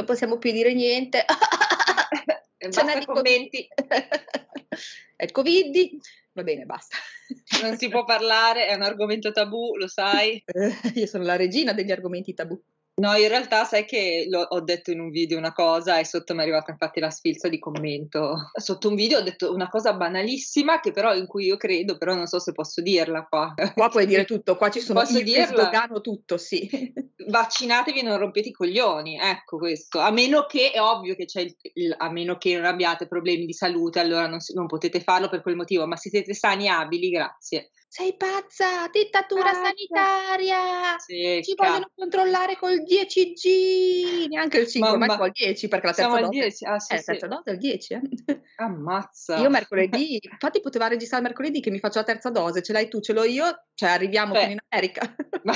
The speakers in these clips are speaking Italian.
non possiamo più dire niente. Ce n'è di commenti. è il Covid. Va bene, basta. Non si può parlare, è un argomento tabù, lo sai. io sono la regina degli argomenti tabù. No, in realtà sai che ho detto in un video una cosa e sotto mi è arrivata infatti la sfilza di commento. Sotto un video ho detto una cosa banalissima che però in cui io credo, però non so se posso dirla qua. Qua puoi dire tutto, qua ci sono posso io dirla? che tutto, sì. Vaccinatevi e non rompete i coglioni, ecco questo. A meno che, è ovvio che c'è il, il a meno che non abbiate problemi di salute, allora non, non potete farlo per quel motivo, ma se siete sani e abili, grazie. Sei pazza, dittatura pazza. sanitaria! Sì, Ci cazzo. vogliono controllare col 10G, neanche il 5, Mamma. ormai il 10 perché la terza dose. 10. Ah, sì, eh, sì. terza dose è il 10. Eh. Ammazza. Io mercoledì, infatti poteva registrare mercoledì che mi faccio la terza dose, ce l'hai tu, ce l'ho io, cioè arriviamo Beh. fino in America. Ma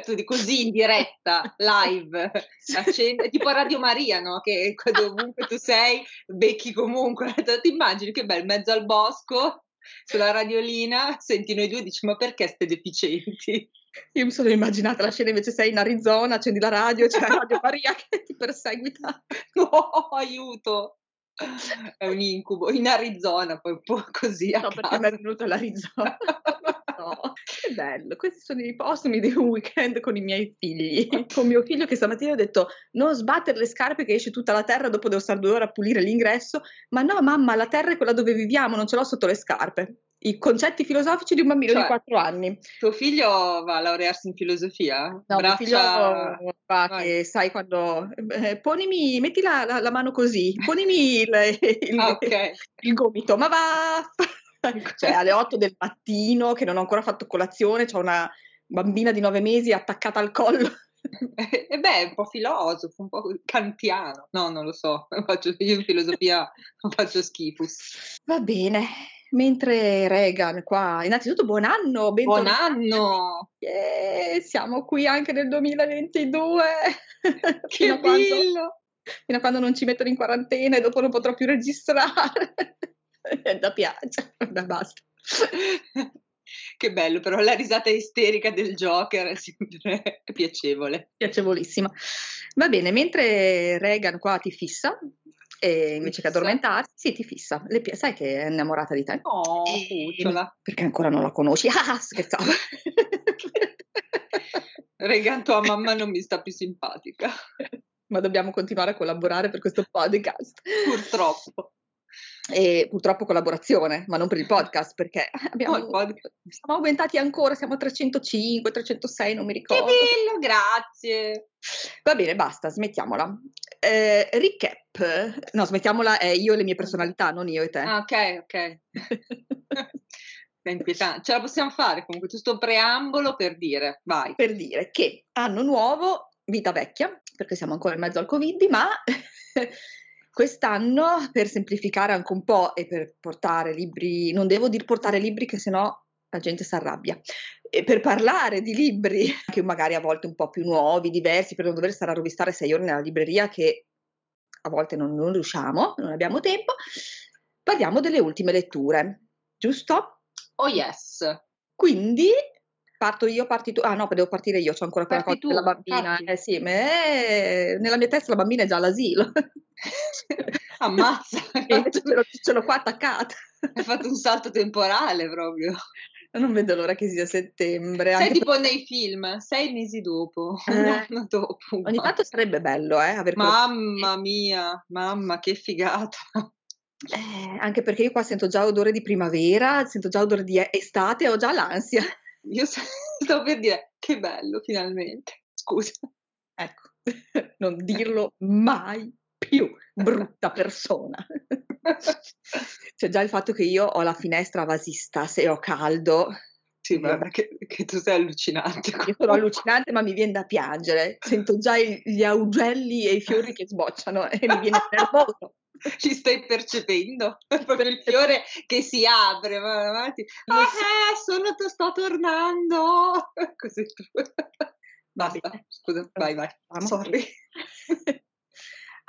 tu di così in diretta, live, accende, tipo Radio Maria, no? Che dovunque tu sei, becchi comunque. Ti immagini che in mezzo al bosco, sulla radiolina, senti noi due e dici ma perché ste deficienti? Io mi sono immaginata la scena invece sei in Arizona, accendi la radio, c'è la Radio Maria che ti perseguita. No, aiuto! È un incubo. In Arizona, poi un po' così. No, perché mi è venuto l'Arizona. No, che bello. Questi sono i postumi di un weekend con i miei figli. Con mio figlio che stamattina ha detto non sbattere le scarpe che esce tutta la terra, dopo devo stare due ore a pulire l'ingresso. Ma no, mamma, la terra è quella dove viviamo, non ce l'ho sotto le scarpe i concetti filosofici di un bambino cioè, di 4 anni. Tuo figlio va a laurearsi in filosofia? No, Braccia... figlio va che sai quando... Eh, ponimi, metti la, la, la, mano così, ponimi il, il, ah, okay. il gomito, ma va... cioè alle 8 del mattino che non ho ancora fatto colazione, c'ho una bambina di 9 mesi attaccata al collo. E eh beh, un po' filosofo, un po' kantiano. No, non lo so, io in filosofia faccio schifo. Va bene, Mentre Reagan qua, innanzitutto buon anno, buon anno! Yeah, siamo qui anche nel 2022. che fino, a quando, fino a quando non ci mettono in quarantena e dopo non potrò più registrare. da piace, da basta. che bello, però la risata isterica del Joker è sempre piacevole. Piacevolissima. Va bene, mentre Reagan qua ti fissa, e invece che addormentarsi, sì, ti fissa. Le, sai che è innamorata di te? No, e, perché ancora non la conosci? Ah, scherzavo. Regan, tua mamma non mi sta più simpatica. Ma dobbiamo continuare a collaborare per questo podcast. Purtroppo. E purtroppo collaborazione, ma non per il podcast, perché abbiamo, oh, podcast. siamo aumentati ancora, siamo a 305, 306, non mi ricordo. Che bello, grazie. Va bene, basta, smettiamola. Eh, recap, no, smettiamola, è io e le mie personalità, non io e te. Ah, ok, ok. È inquietante. Ce la possiamo fare comunque, questo preambolo per dire, vai. Per dire che anno nuovo, vita vecchia, perché siamo ancora in mezzo al Covid, ma Quest'anno, per semplificare anche un po' e per portare libri, non devo dire portare libri che sennò la gente si arrabbia, e per parlare di libri, che magari a volte un po' più nuovi, diversi, per non dover stare a rovistare sei ore nella libreria che a volte non, non riusciamo, non abbiamo tempo, parliamo delle ultime letture, giusto? Oh yes. Quindi parto io, parti tu. Ah no, devo partire io, c'ho ancora quella parti cosa della bambina. Parti. Eh sì, ma è... nella mia testa la bambina è già all'asilo. Ammazza! ce, l'ho, ce l'ho qua attaccata. Hai fatto un salto temporale proprio. Non vedo l'ora che sia settembre. Sei tipo per... nei film, sei mesi dopo, eh. un anno dopo. Ogni tanto sarebbe bello, eh? mamma mia, mamma, che figata. Eh, anche perché io qua sento già odore di primavera, sento già odore di estate, ho già l'ansia. Io stavo per dire, che bello, finalmente. Scusa. Ecco, non dirlo mai più, brutta persona. C'è già il fatto che io ho la finestra vasista, se ho caldo. Sì, guarda che, che, tu sei allucinante. Io sono allucinante, ma mi viene da piangere. Sento già gli augelli e i fiori che sbocciano e mi viene nervoso. Ci stai percependo? Per il fiore che si apre, va avanti. Ah, eh, sono, sto tornando. Così tu. Basta, scusa, vai, vai. Sorry.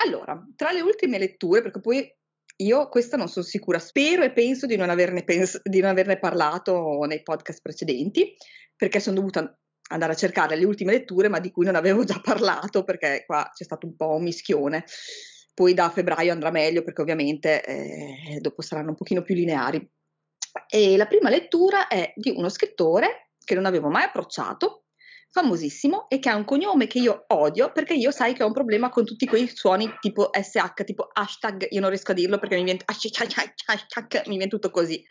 Allora, tra le ultime letture, perché poi io questa non sono sicura, spero e penso di non averne, pens- di non averne parlato nei podcast precedenti, perché sono dovuta andare a cercare le ultime letture, ma di cui non avevo già parlato perché qua c'è stato un po' un mischione. Poi da febbraio andrà meglio perché ovviamente eh, dopo saranno un pochino più lineari. E la prima lettura è di uno scrittore che non avevo mai approcciato, famosissimo e che ha un cognome che io odio perché io sai che ho un problema con tutti quei suoni tipo SH, tipo hashtag, io non riesco a dirlo perché mi viene, mi viene tutto così.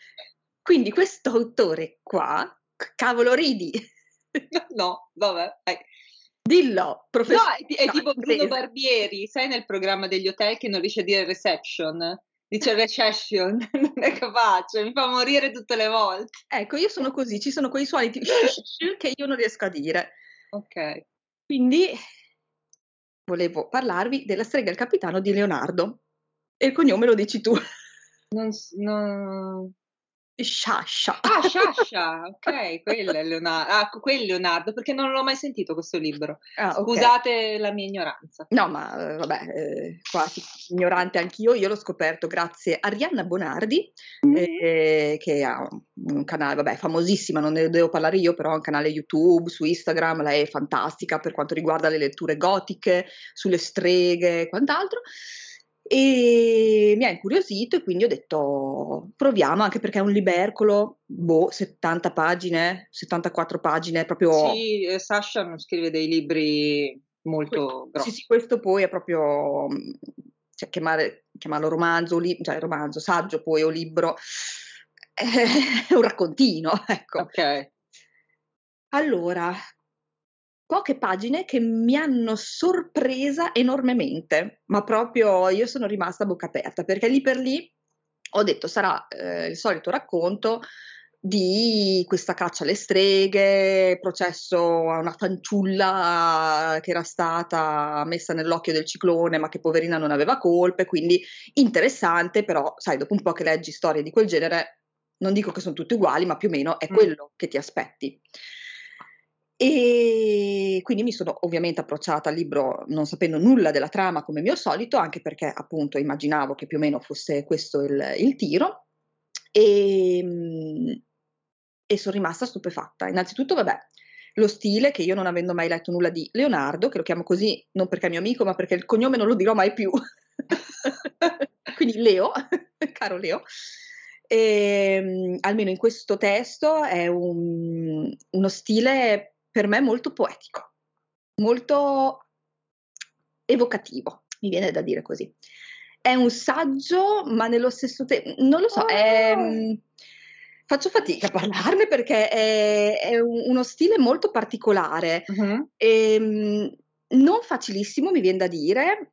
Quindi questo autore qua, cavolo ridi. No, vabbè. Eh. Dillo, professore. No, è, è tipo Bruno Barbieri, sai nel programma degli hotel che non riesce a dire reception? dice recession, non è capace, mi fa morire tutte le volte. Ecco, io sono così, ci sono quei suoni che io non riesco a dire. Ok. Quindi volevo parlarvi della strega il capitano di Leonardo. E il cognome lo dici tu. Non, non, Sciascia. Ah, Sciascia, ok, quello è Leonardo. Ah, quello è Leonardo, perché non l'ho mai sentito questo libro. Ah, Scusate okay. la mia ignoranza. No, ma eh, vabbè, eh, qua ignorante anch'io, io l'ho scoperto grazie a Arianna Bonardi, mm. eh, che ha un canale, vabbè, famosissima, non ne devo parlare io, però ha un canale YouTube, su Instagram, lei è fantastica per quanto riguarda le letture gotiche, sulle streghe e quant'altro e mi ha incuriosito e quindi ho detto proviamo anche perché è un libercolo, boh, 70 pagine, 74 pagine, proprio... Sì, eh, Sasha non scrive dei libri molto grossi. Sì, sì, questo poi è proprio, cioè, chiamare, chiamarlo romanzo, li, cioè romanzo, saggio poi o libro, è un raccontino, ecco. Ok. Allora, poche pagine che mi hanno sorpresa enormemente, ma proprio io sono rimasta a bocca aperta perché lì per lì ho detto sarà eh, il solito racconto di questa caccia alle streghe, processo a una fanciulla che era stata messa nell'occhio del ciclone ma che poverina non aveva colpe, quindi interessante, però sai, dopo un po' che leggi storie di quel genere, non dico che sono tutte uguali, ma più o meno è mm. quello che ti aspetti. E quindi mi sono ovviamente approcciata al libro non sapendo nulla della trama come mio solito, anche perché appunto immaginavo che più o meno fosse questo il, il tiro. E, ehm, e sono rimasta stupefatta. Innanzitutto, vabbè, lo stile che io non avendo mai letto nulla di Leonardo, che lo chiamo così non perché è mio amico, ma perché il cognome non lo dirò mai più. Quindi Leo, caro Leo. E, ehm, almeno in questo testo è un, uno stile per me molto poetico, molto evocativo, mi viene da dire così. È un saggio, ma nello stesso tempo, non lo so, è, oh. faccio fatica a parlarne perché è, è uno stile molto particolare, uh-huh. e, non facilissimo, mi viene da dire,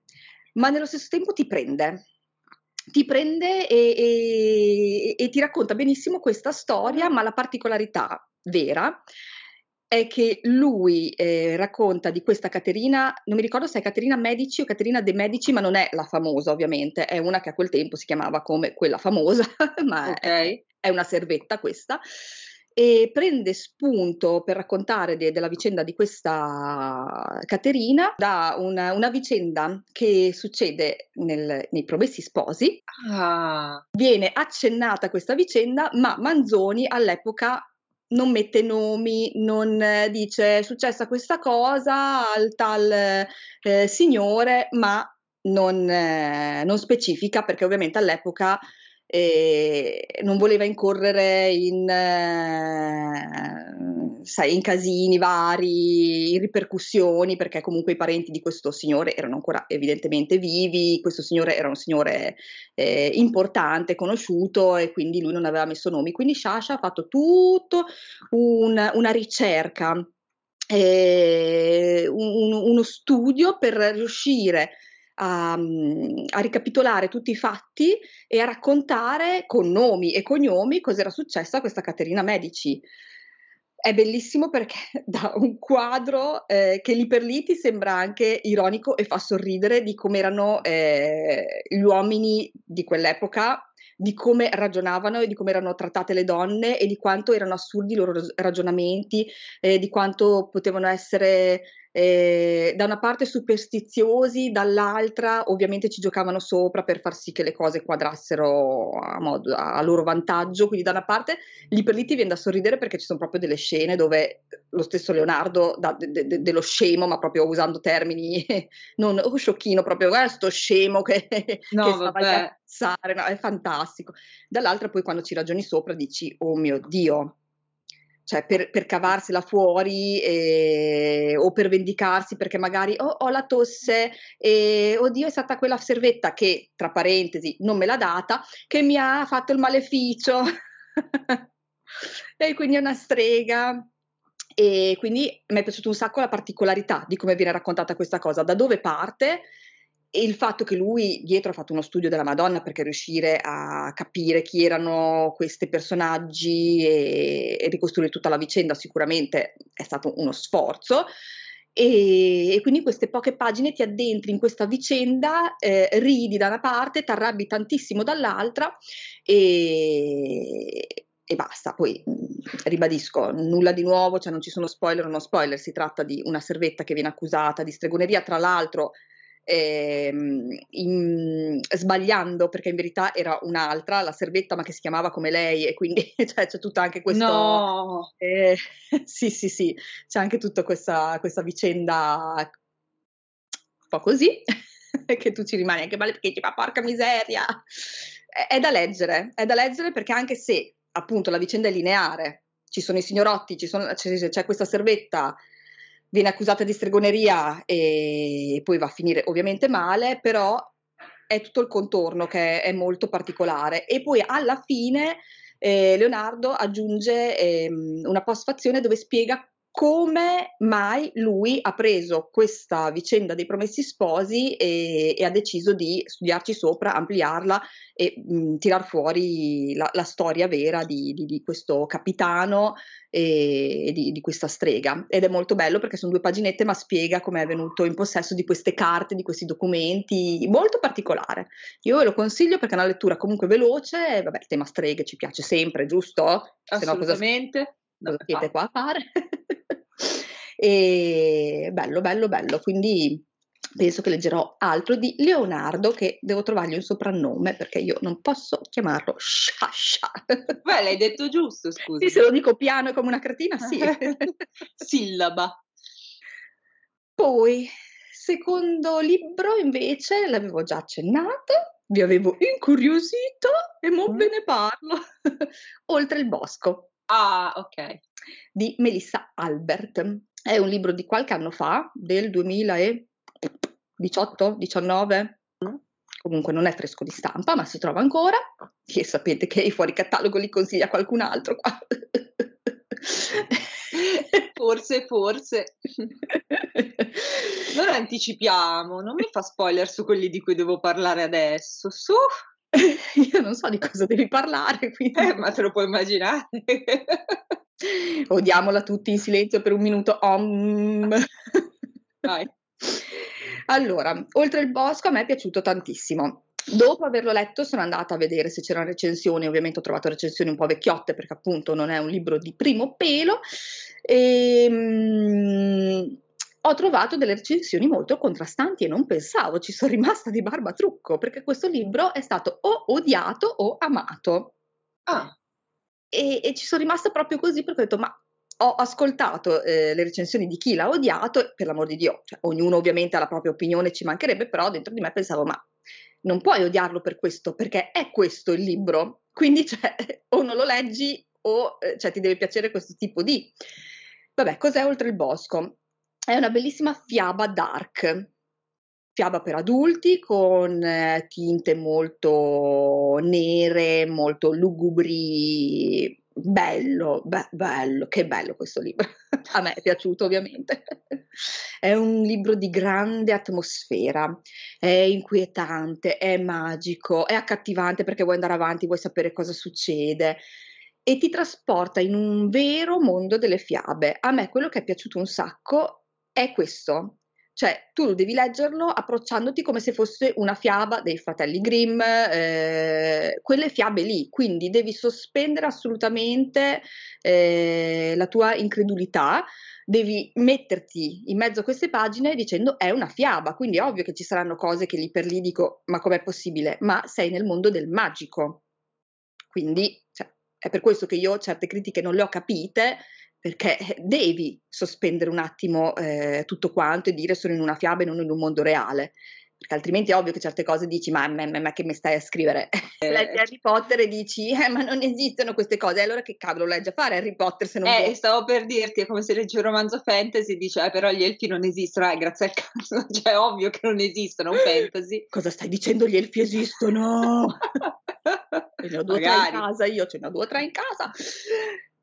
ma nello stesso tempo ti prende. Ti prende e, e, e ti racconta benissimo questa storia, ma la particolarità vera è che lui eh, racconta di questa Caterina, non mi ricordo se è Caterina Medici o Caterina De Medici, ma non è la famosa ovviamente, è una che a quel tempo si chiamava come quella famosa, ma okay. è, è, una servetta questa, e prende spunto per raccontare de, della vicenda di questa Caterina da una, una vicenda che succede nel, nei Promessi Sposi. Ah. Viene accennata questa vicenda, ma Manzoni all'epoca non mette nomi, non eh, dice è successa questa cosa al tal eh, signore, ma non, eh, non, specifica perché ovviamente all'epoca eh, non voleva incorrere in, eh, sai, in casini vari, in ripercussioni, perché comunque i parenti di questo signore erano ancora evidentemente vivi, questo signore era un signore eh, importante, conosciuto e quindi lui non aveva messo nomi. Quindi Shasha ha fatto tutto un, una ricerca, eh, un, uno studio per riuscire a, mhmm, a, ricapitolare tutti i fatti e a raccontare con nomi e cognomi cosa era successo a questa Caterina Medici. È bellissimo perché da un quadro eh, che lì per lì ti sembra anche ironico e fa sorridere di come erano eh, gli uomini di quell'epoca, di come ragionavano e di come erano trattate le donne e di quanto erano assurdi i loro ragionamenti, eh, di quanto potevano essere eh, da una parte superstiziosi, dall'altra ovviamente ci giocavano sopra per far sì che le cose quadrassero a, modo, a loro vantaggio, quindi da una parte lì per lì ti viene da sorridere perché ci sono proprio delle scene dove lo stesso Leonardo dà de, de, de, dello scemo, ma proprio usando termini non oh, sciocchino, proprio sto scemo che, no, che stava a cazzare, no, è fantastico. Dall'altra poi quando ci ragioni sopra dici oh mio Dio, cioè per, per cavarsela fuori e, o per vendicarsi perché magari oh, ho la tosse e oddio è stata quella servetta che, tra parentesi, non me l'ha data, che mi ha fatto il maleficio. e quindi è una strega. E quindi mi è piaciuta un sacco la particolarità di come viene raccontata questa cosa, da dove parte e il fatto che lui dietro ha fatto uno studio della Madonna perché riuscire a capire chi erano questi personaggi e, e ricostruire tutta la vicenda sicuramente è stato uno sforzo. E, e, quindi in queste poche pagine ti addentri in questa vicenda, eh, ridi da una parte, ti arrabbi tantissimo dall'altra e, e basta. Poi ribadisco, nulla di nuovo, cioè non ci sono spoiler o no spoiler, si tratta di una servetta che viene accusata di stregoneria, tra l'altro eh, in, sbagliando perché in verità era un'altra, la servetta, ma che si chiamava come lei e quindi cioè, c'è tutta anche questo... No! Eh, sì, sì, sì, c'è anche tutta questa, questa vicenda un po' così, che tu ci rimani anche male perché ti fa porca miseria. È, è da leggere, è da leggere perché anche se appunto la vicenda è lineare, ci sono i signorotti, sono, c'è, c'è questa servetta viene accusata di stregoneria e poi va a finire ovviamente male, però è tutto il contorno che è molto particolare. E poi alla fine eh, Leonardo aggiunge eh, una postfazione dove spiega come mai lui ha preso questa vicenda dei promessi sposi e, e ha deciso di studiarci sopra, ampliarla e mh, tirar fuori la, la storia vera di, di, di questo capitano e di, di, questa strega. Ed è molto bello perché sono due paginette, ma spiega come è venuto in possesso di queste carte, di questi documenti, molto particolare. Io ve lo consiglio perché è una lettura comunque veloce, vabbè, il tema streghe ci piace sempre, giusto? Assolutamente. Cosa, siete qua a fare? e bello, bello, bello. Quindi penso che leggerò altro di Leonardo che devo trovargli un soprannome perché io non posso chiamarlo Shasha. Beh, l'hai detto giusto, scusa. Sì, se lo dico piano come una cretina, sì. Sillaba. Poi, secondo libro invece, l'avevo già accennato, vi avevo incuriosito e mo mm. ve ne parlo. Oltre il bosco. Ah, ok. Di Melissa Albert. È un libro di qualche anno fa, del 2018, 19. Comunque non è fresco di stampa, ma si trova ancora. E sapete che i fuori catalogo li consiglia qualcun altro qua. forse, forse. Non anticipiamo, non mi fa spoiler su quelli di cui devo parlare adesso. Su. Io non so di cosa devi parlare, quindi... Eh, ma te lo puoi immaginare. Odiamola tutti in silenzio per un minuto. Om. Allora, oltre il bosco a me è piaciuto tantissimo. Dopo averlo letto sono andata a vedere se c'erano recensioni, ovviamente ho trovato recensioni un po' vecchiotte perché appunto non è un libro di primo pelo e um, ho trovato delle recensioni molto contrastanti e non pensavo, ci sono rimasta di barba trucco perché questo libro è stato o odiato o amato. Ah. E, e ci sono rimasta proprio così perché ho detto, ma ho ascoltato eh, le recensioni di chi l'ha odiato, per l'amor di Dio, cioè, ognuno ovviamente ha la propria opinione, ci mancherebbe, però dentro di me pensavo, ma non puoi odiarlo per questo, perché è questo il libro, quindi cioè, o non lo leggi o eh, cioè, ti deve piacere questo tipo di... Vabbè, cos'è Oltre il Bosco? È una bellissima fiaba dark, fiaba per adulti con eh, tinte molto nere, molto lugubri. Bello, be- bello, che bello questo libro. A me è piaciuto ovviamente. È un libro di grande atmosfera, è inquietante, è magico, è accattivante perché vuoi andare avanti, vuoi sapere cosa succede e ti trasporta in un vero mondo delle fiabe. A me quello che è piaciuto un sacco è questo, cioè, tu devi leggerlo approcciandoti come se fosse una fiaba dei fratelli Grimm, eh, quelle fiabe lì, quindi devi sospendere assolutamente eh, la tua incredulità, devi metterti in mezzo a queste pagine dicendo è una fiaba, quindi è ovvio che ci saranno cose che lì per lì dico ma com'è possibile? Ma sei nel mondo del magico. Quindi cioè, è per questo che io certe critiche non le ho capite, perché devi sospendere un attimo eh, tutto quanto e dire sono in una fiaba e non in un mondo reale. Perché altrimenti è ovvio che certe cose dici ma, ma, ma che mi stai a scrivere? Eh, leggi Harry Potter e dici eh, ma non esistono queste cose. Allora che cavolo leggi a fare Harry Potter se non eh, vuoi? stavo per dirti è come se leggi un romanzo fantasy e dici eh, però gli elfi non esistono. Eh, grazie al cazzo cioè è ovvio che non esistono un fantasy. Cosa stai dicendo? Gli elfi esistono? Ce ne ho due o tre in casa io ce ne ho due o tre in casa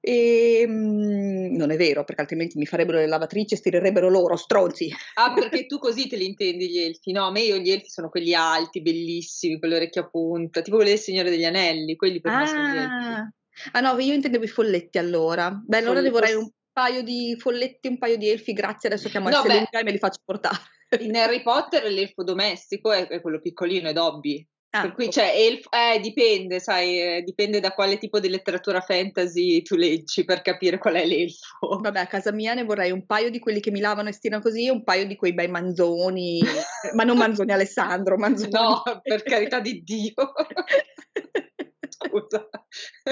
e ehm, mh, non è vero, perché altrimenti mi farebbero le lavatrici e stirerebbero loro, stronzi. Ah, perché tu così te li intendi gli elfi? No, a me io gli elfi sono quelli alti, bellissimi, con le orecchie a punta, tipo quelli del Signore degli Anelli, quelli per ah. me sono gli elfi. Ah. ah no, io intendevo i folletti allora. Beh, allora ne vorrei un paio di folletti, un paio di elfi, grazie, adesso chiamo no, Lunga e me li faccio portare. In Harry Potter l'elfo domestico è, è quello piccolino, è Dobby. Ah, per cui cioè, elf, eh, dipende, sai, eh, dipende da quale tipo di letteratura fantasy tu leggi per capire qual è l'elfo. Vabbè, a casa mia ne vorrei un paio di quelli che mi lavano e stirano così e un paio di quei bei manzoni, ma non manzoni Alessandro, manzoni. No, per carità di Dio. Scusa,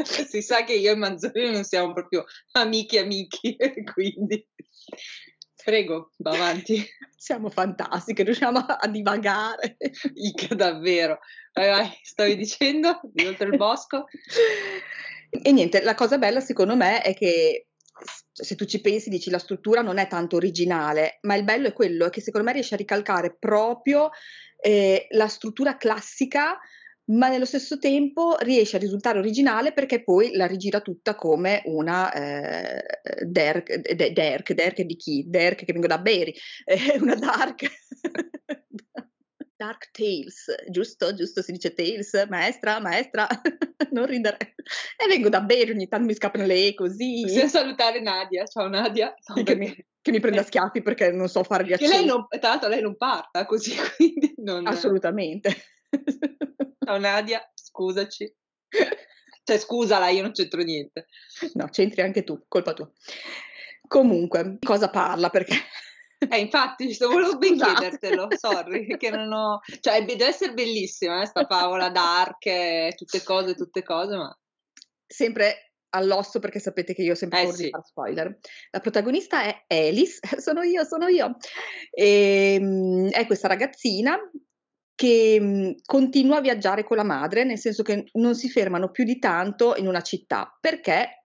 si sa che io e Manzoni non siamo proprio amici amici, quindi... Prego, va avanti. Siamo fantastiche, riusciamo a divagare. Ica, davvero. Vai, vai, stavi dicendo di oltre il bosco? E niente, la cosa bella secondo me è che se tu ci pensi, dici la struttura non è tanto originale, ma il bello è quello, è che secondo me riesce a ricalcare proprio eh, la struttura classica ma nello stesso tempo riesce a risultare originale perché poi la rigira tutta come una eh, Derk, de, Derk, Derk di chi? Derk che vengo da Berry, eh, una Dark. Dark Tales, giusto? Giusto si dice Tales, maestra, maestra, non ridere. E vengo da Berry, ogni tanto mi scappano le E così. Possiamo salutare Nadia, ciao Nadia. Che mi, che mi prende a schiaffi perché non so fare gli accenti. Che lei non, tra l'altro lei non parta così, quindi non... Assolutamente. Ciao Nadia, scusaci. Cioè, scusala, io non c'entro niente. No, c'entri anche tu, colpa tua. Comunque, cosa parla? Perché... Eh, infatti, sto volevo ben chiedertelo, sorry, che non ho... Cioè, deve essere bellissima, eh, sta favola dark, tutte cose, tutte cose, ma... Sempre all'osso perché sapete che io sempre eh, sì. spoiler. La protagonista è Alice, sono io, sono io. E, ehm, è questa ragazzina che mh, mhmm, continua a viaggiare con la madre, nel senso che non si fermano più di tanto in una città perché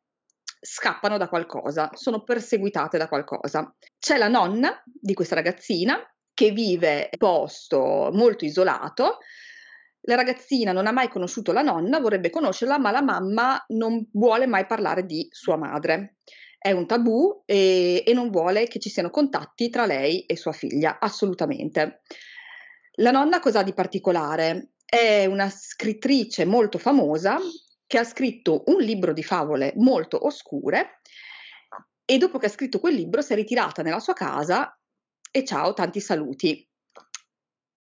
scappano da qualcosa, sono perseguitate da qualcosa. C'è la nonna di questa ragazzina che vive in un posto molto isolato. La ragazzina non ha mai conosciuto la nonna, vorrebbe conoscerla, ma la mamma non vuole mai parlare di sua madre. È un tabù e, e non vuole che ci siano contatti tra lei e sua figlia, assolutamente. La nonna cosa ha di particolare? È una scrittrice molto famosa che ha scritto un libro di favole molto oscure e dopo che ha scritto quel libro si è ritirata nella sua casa e ciao, tanti saluti.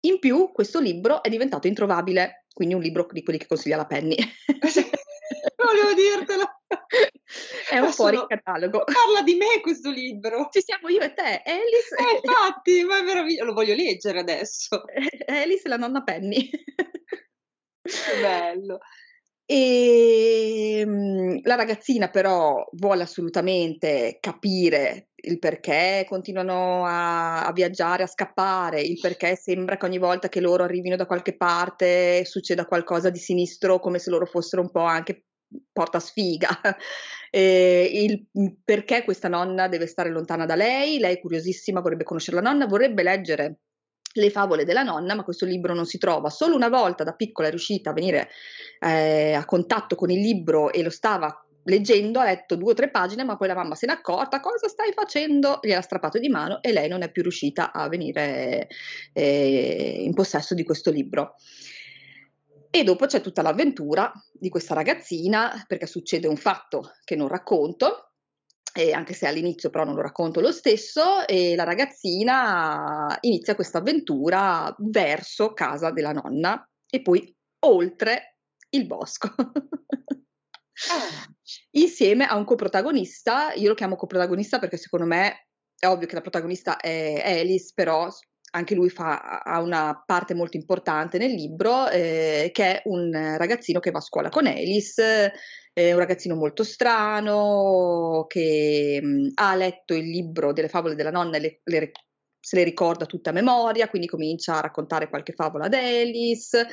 In più questo libro è diventato introvabile, quindi un libro di quelli che consiglia la Penny. Volevo dirtelo. È un fuori sono... catalogo. Parla di me questo libro. Ci siamo io e te, Alice. Eh, infatti, ma è meraviglioso. Lo voglio leggere adesso. Alice e la nonna Penny. Che bello. E ehm, la ragazzina però vuole assolutamente capire il perché continuano a, a, viaggiare, a scappare, il perché sembra che ogni volta che loro arrivino da qualche parte succeda qualcosa di sinistro, come se loro fossero un po' anche porta sfiga. Eh, il perché questa nonna deve stare lontana da lei, lei è curiosissima, vorrebbe conoscere la nonna, vorrebbe leggere le favole della nonna, ma questo libro non si trova. Solo una volta da piccola è riuscita a venire eh, a contatto con il libro e lo stava leggendo, ha letto due o tre pagine, ma poi la mamma se n'è accorta, cosa stai facendo? Gliel'ha strappato di mano e lei non è più riuscita a venire eh, in possesso di questo libro. E dopo c'è tutta l'avventura di questa ragazzina, perché succede un fatto che non racconto, e anche se all'inizio però non lo racconto lo stesso, e la ragazzina inizia questa avventura verso casa della nonna e poi oltre il bosco. Ah. Insieme a un coprotagonista, io lo chiamo coprotagonista perché secondo me è ovvio che la protagonista è Alice, però anche lui fa, ha una parte molto importante nel libro, eh, che è un ragazzino che va a scuola con Alice, è un ragazzino molto strano, che mh, mm, ha letto il libro delle favole della nonna e le, le, se le ricorda tutta a memoria, quindi comincia a raccontare qualche favola ad Alice.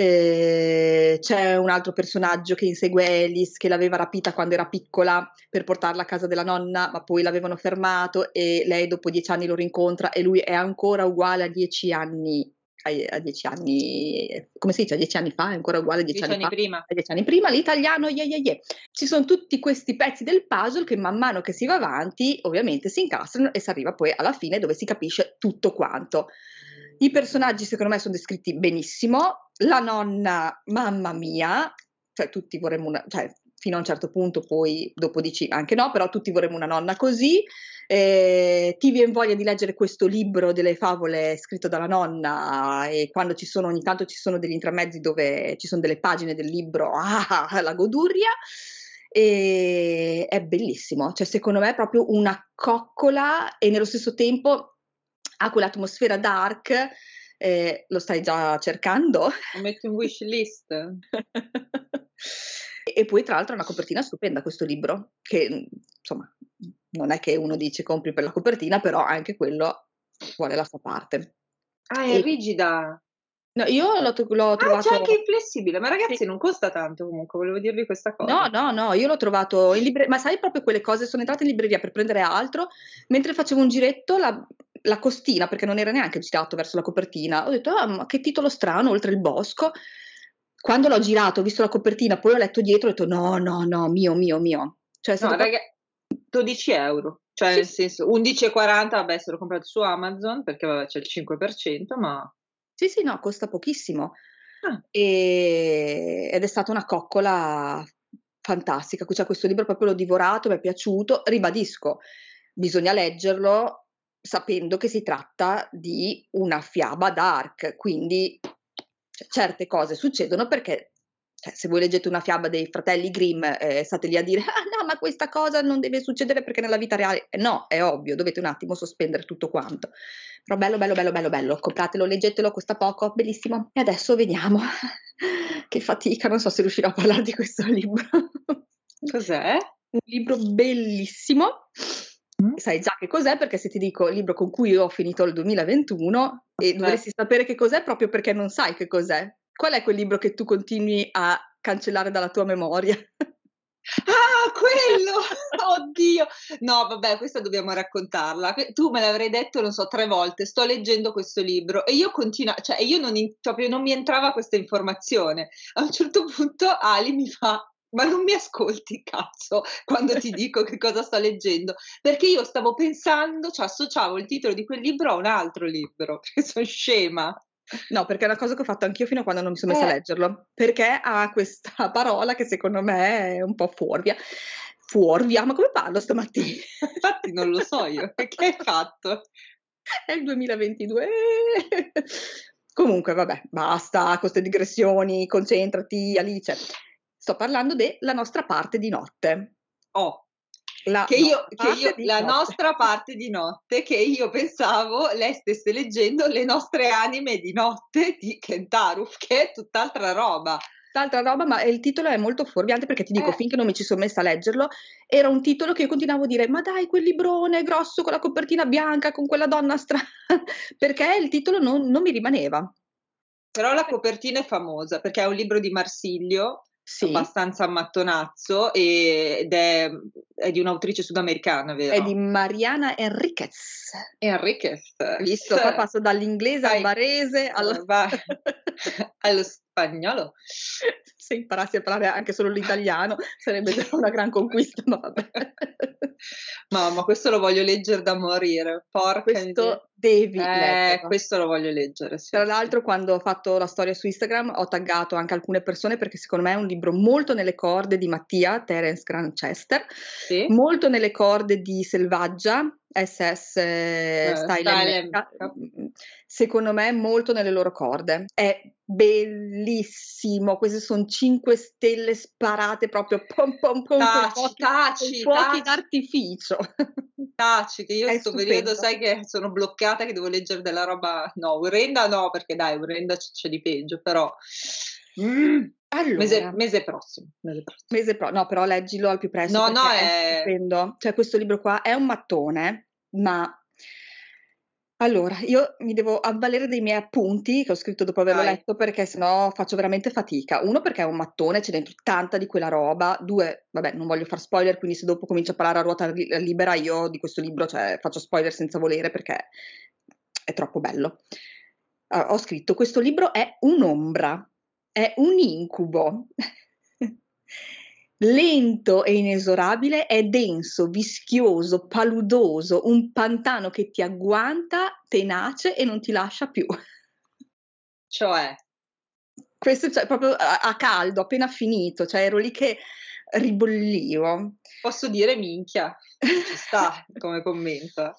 Eh, c'è un altro personaggio che insegue Alice che l'aveva rapita quando era piccola per portarla a casa della nonna, ma poi l'avevano fermato e lei dopo dieci anni lo rincontra e lui è ancora uguale a dieci anni. A dieci anni, come si dice, a dieci anni fa, è ancora uguale a dieci, dieci anni, anni prima. A dieci anni prima, l'italiano, yeah, yeah, yeah. Ci sono tutti questi pezzi del puzzle che man mano che si va avanti, ovviamente si incastrano e si arriva poi alla fine dove si capisce tutto quanto. I personaggi secondo me sono descritti benissimo, la nonna, mamma mia, cioè tutti vorremmo una, cioè fino a un certo punto poi dopo dici anche no, però tutti vorremmo una nonna così, eh, ti viene voglia di leggere questo libro delle favole scritto dalla nonna e quando ci sono ogni tanto ci sono degli intramezzi dove ci sono delle pagine del libro, ah, la godurria, e è bellissimo, cioè secondo me è proprio una coccola e nello stesso tempo ha quell'atmosfera dark, eh, lo stai già cercando? Lo metto in wish list. e poi tra l'altro è una copertina stupenda questo libro, che insomma non è che uno dice compri per la copertina, però anche quello vuole la sua parte. Ah, è e... rigida. No, io l'ho, l'ho trovato. Ah, c'è anche inflessibile, ma ragazzi, sì. non costa tanto comunque, volevo dirvi questa cosa. No, no, no, io l'ho trovato in libreria, ma sai proprio quelle cose, sono entrata in libreria per prendere altro, mentre facevo un giretto, la, la costina, perché non era neanche girato verso la copertina, ho detto, ah, ma che titolo strano, oltre il bosco. Quando l'ho girato, ho visto la copertina, poi ho letto dietro, ho detto, no, no, no, mio, mio, mio. Cioè, no, raga, 12 euro. Cioè, sì. nel senso, 11,40, vabbè, se l'ho comprato su Amazon, perché vabbè, c'è il 5%, ma sì, sì, no, costa pochissimo. Ah. E, ed è stata una coccola fantastica. Cioè, questo libro proprio l'ho divorato, mi è piaciuto. Ribadisco, bisogna leggerlo sapendo che si tratta di una fiaba dark, quindi cioè, certe cose succedono perché cioè, se voi leggete una fiaba dei fratelli Grimm, eh, state lì a dire, ah no, ma questa cosa non deve succedere perché nella vita reale, eh, no, è ovvio, dovete un attimo sospendere tutto quanto. Però bello, bello, bello, bello, bello, compratelo, leggetelo, costa poco, bellissimo. E adesso vediamo, che fatica, non so se riuscirò a parlare di questo libro. Cos'è? Un libro bellissimo. Mm. Sai già che cos'è perché se ti dico il libro con cui ho finito il 2021 e dovresti sapere che cos'è proprio perché non sai che cos'è. Qual è quel libro che tu continui a cancellare dalla tua memoria? Ah, quello! Oddio! No, vabbè, questa dobbiamo raccontarla. Tu me l'avrei detto, non so, tre volte, sto leggendo questo libro e io continuo, cioè io non, proprio non mi entrava questa informazione. A un certo punto Ali mi fa, ma non mi ascolti, cazzo, quando ti dico che cosa sto leggendo, perché io stavo pensando, cioè associavo il titolo di quel libro a un altro libro, perché sono scema. No, perché è una cosa che ho fatto anch'io fino a quando non mi sono messa eh. a leggerlo, perché ha questa parola che secondo me è un po' fuorvia. Fuorvia, ma come parlo stamattina? Infatti non lo so io, che hai fatto? È il 2022. Comunque, vabbè, basta con queste digressioni, concentrati, Alice. Sto parlando della nostra parte di notte. Oh, la, che io, che io la nostra parte di notte, che io pensavo lei stesse leggendo Le nostre anime di notte di Kentaruf, che è tutt'altra roba. Tutt'altra roba, ma il titolo è molto fuorviante perché ti dico, eh. finché non mi ci sono messa a leggerlo, era un titolo che io continuavo a dire, ma dai, quel librone grosso con la copertina bianca, con quella donna strana, perché il titolo non, non mi rimaneva. Però la copertina è famosa perché è un libro di Marsilio sì. abbastanza ammattonazzo ed è, è, di un'autrice sudamericana, vero? È di Mariana Enriquez. Enriquez. Visto, qua passo dall'inglese al barese al... allo spagnolo. Se imparassi a parlare anche solo l'italiano sarebbe già una gran conquista, ma vabbè. Mamma, questo lo voglio leggere da morire. Porca questo devi eh, questo lo voglio leggere. Sì. Tra l'altro, quando ho fatto la storia su Instagram, ho taggato anche alcune persone perché secondo me è un libro molto nelle corde di Mattia Terence Granchester, sì. molto nelle corde di Selvaggia, SS eh, Style, Style mm, secondo me molto nelle loro corde. È bellissimo, queste sono 5 stelle sparate proprio pom pom pom taci, con taci, fuochi d'artificio. Taci, che io in sto stupendo. periodo sai che sono bloccata che devo leggere della roba no, orrenda no, perché dai, orrenda c c'è di peggio, però mese Allora mese prossimo, mese prossimo. Mese pro no, però leggilo al più presto No, no, è è stupendo. Cioè questo libro qua è un mattone, ma allora io mi devo avvalere dei miei appunti che ho scritto dopo averlo Vai. letto perché se no faccio veramente fatica. 1 perché è un mattone, c'è dentro tanta di quella roba. 2, vabbè, non voglio far spoiler, quindi se dopo comincio a parlare a ruota li libera io di questo libro, cioè faccio spoiler senza volere perché è troppo bello. Uh, ho scritto: "Questo libro è un'ombra, è un incubo. Lento e inesorabile, è denso, vischioso, paludoso, un pantano che ti agguanta, tenace e non ti lascia più." Cioè? Questo cioè proprio a a caldo, appena finito, cioè ero lì che ribollivo. Posso dire minchia, ci sta come commento.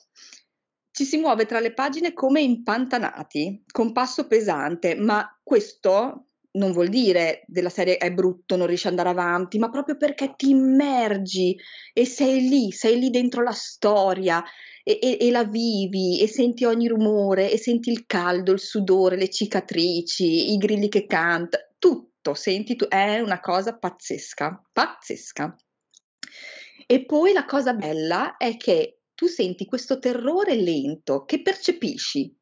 Ci si muove tra le pagine come impantanati, con passo pesante, ma questo non vuol dire della serie è brutto, non riesci ad andare avanti, ma proprio perché ti immergi e sei lì, sei lì dentro la storia e e e la vivi e senti ogni rumore e senti il caldo, il sudore, le cicatrici, i grilli che canta tutto, senti tu è una cosa pazzesca, pazzesca. E poi la cosa bella è che tu senti questo terrore lento che percepisci.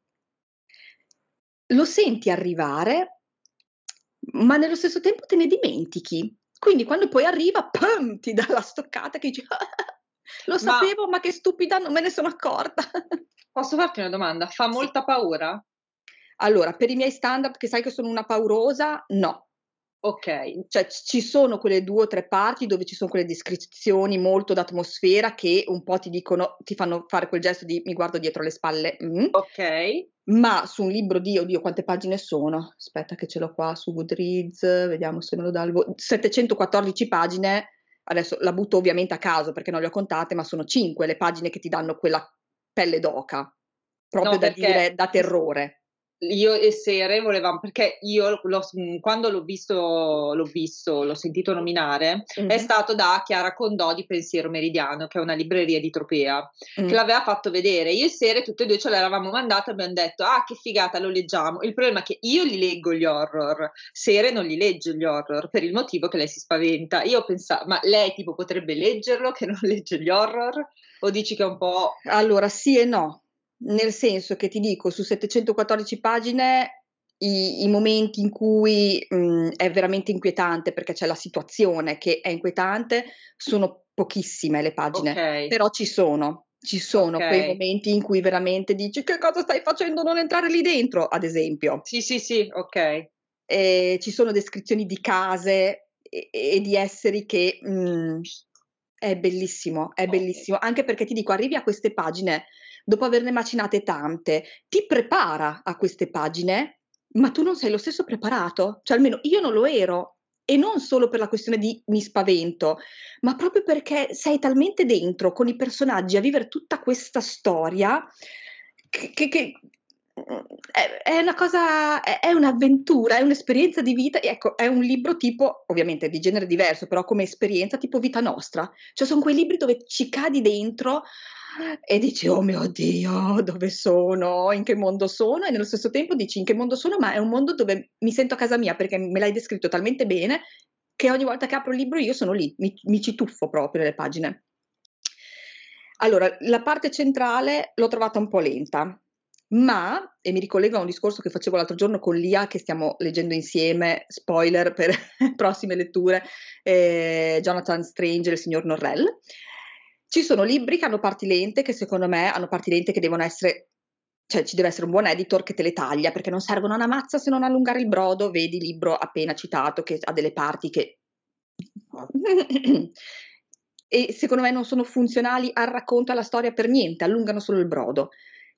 Lo senti arrivare, ma nello stesso tempo te ne dimentichi. Quindi quando poi arriva, pam, ti dà la stoccata che dici: "Lo Ma sapevo, ma che stupida, non me ne sono accorta." Posso farti una domanda? Fa molta paura? Allora, per i miei standard, che sai che sono una paurosa, no. Okay. Cioè ci sono quelle 2 o 3 parti dove ci son quelle descrizioni molto d'atmosfera che un po' ti dicono ti fanno fare quel gesto di: "Mi guardo dietro le spalle, mh." Okay. Ma su un libro di oddio quante pagine sono? Aspetta che ce l'ho qua su Goodreads, vediamo se me lo dà il vo 714 pagine, adesso la butto ovviamente a caso perché non le ho contate, ma sono 5 le pagine che ti danno quella pelle d'oca, proprio No, da dire da terrore. Io e Sere volevam perché io l'ho mhmm, quando l'ho visto l'ho visto, l'ho sentito nominare, è Mh-mh. stato da Chiara Condò di Pensiero Meridiano, che è una libreria di Tropea, che Mh. l'aveva fatto vedere. Io e Sere tutte e 2 ce l'eravamo mandato e abbiam detto: "Ah, che figata, lo leggiamo." Il problema è che io li leggo gli horror, Sere non li legge gli horror, per il motivo che lei si spaventa. Io ho pensa ma lei tipo potrebbe leggerlo che non legge gli horror? O dici che è un po' Allora sì e no, nel senso che ti dico su 714 pagine i i momenti in cui, mhmm, è veramente inquietante perché c'è la situazione che è inquietante, sono pochissime le pagine, Okay. però ci sono. Ci sono quei Okay. momenti in cui veramente dici: "Che cosa stai facendo? Non entrare lì dentro", ad esempio. Sì, sì, sì, okay. Ehm, ci sono descrizioni di case e e di esseri che mhmm, è bellissimo, è Okay. bellissimo. Anche perché ti dico, arrivi a queste pagine dopo averne macinate tante, ti prepara a queste pagine, ma tu non sei lo stesso preparato. Cioè almeno io non lo ero. E non solo per la questione di mi spavento, ma proprio perché sei talmente dentro con i personaggi a vivere tutta questa storia che che che è una cosa è un'avventura, è un'esperienza di vita ecco, è un libro tipo ovviamente di genere diverso, però come esperienza tipo Vita Nostra. Cioè son quei libri dove ci cadi dentro e dici: "Oh mio Dio, dove sono? In che mondo sono?" E nello stesso tempo dici: "In che mondo sono?" Ma è un mondo dove mi sento a casa mia perché me l'hai descritto talmente bene che ogni volta che apro il libro io sono lì, mi mi ci tuffo proprio nelle pagine. Allora, la parte centrale l'ho trovata un po' lenta, ma e mi ricollego a un discorso che facevo l'altro giorno con Lia, che stiamo leggendo insieme, spoiler per prossime letture, ehm, Jonathan Strange e il signor Norrell. Ci sono libri che hanno parti lente, che secondo me hanno parti lente che devono essere cioè ci deve essere un buon editor che te le taglia, perché non servono una mazza se non allungare il brodo, vedi libro appena citato che ha delle parti che e secondo me non sono funzionali al racconto, alla storia per niente, allungano solo il brodo.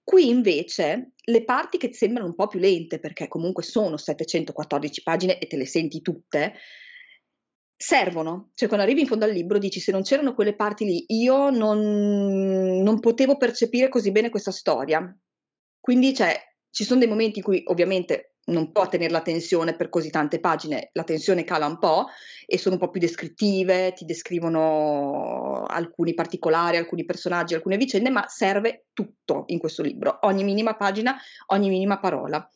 Qui invece le parti che sembrano un po' più lente, perché comunque sono 714 pagine e te le senti tutte, servono. Cioè quando arrivi in fondo al libro dici: "Se non c'erano quelle parti lì, io non non potevo percepire così bene questa storia". Quindi cioè, ci son dei momenti in cui ovviamente non può tenere la tensione per così tante pagine, la tensione cala un po' e sono un po' più descrittive, ti descrivono alcuni particolari, alcuni personaggi, alcune vicende, ma serve tutto in questo libro, ogni minima pagina, ogni minima parola.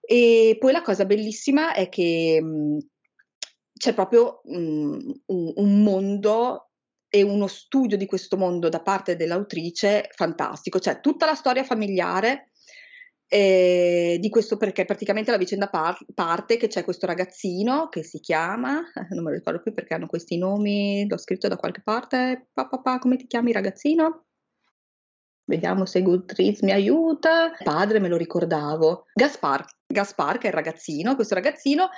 E poi la cosa bellissima è che mh, c'è proprio mh, un, un mondo e uno studio di questo mondo da parte dell'autrice fantastico, cioè tutta la storia familiare eh, di questo perché praticamente la vicenda par- parte che c'è questo ragazzino che si chiama, non me lo ricordo più perché hanno questi nomi, l'ho scritto da qualche parte, pa, pa, pa, come ti chiami ragazzino? Vediamo se Goodreads mi aiuta. Padre me lo ricordavo. Gaspar, Gaspar che è il ragazzino, questo ragazzino